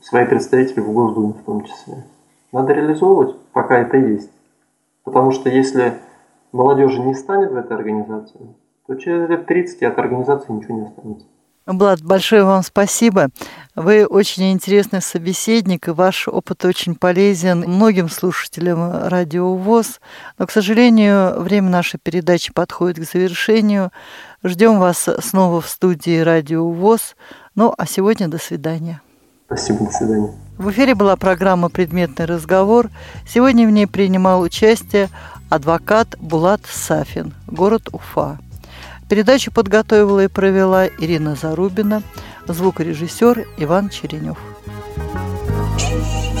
свои представители в Госдуме в том числе. Надо реализовывать, пока это есть. Потому что если молодежи не станет в этой организации, то через лет 30 от организации ничего не останется. Влад, большое вам спасибо. Вы очень интересный собеседник, и ваш опыт очень полезен многим слушателям радио ВОЗ. Но, к сожалению, время нашей передачи подходит к завершению. Ждем вас снова в студии радио ВОЗ. Ну, а сегодня до свидания. Спасибо, до свидания. В эфире была программа «Предметный разговор». Сегодня в ней принимал участие адвокат Булат Сафин, город Уфа. Передачу подготовила и провела Ирина Зарубина, звукорежиссер Иван Черенев. thank you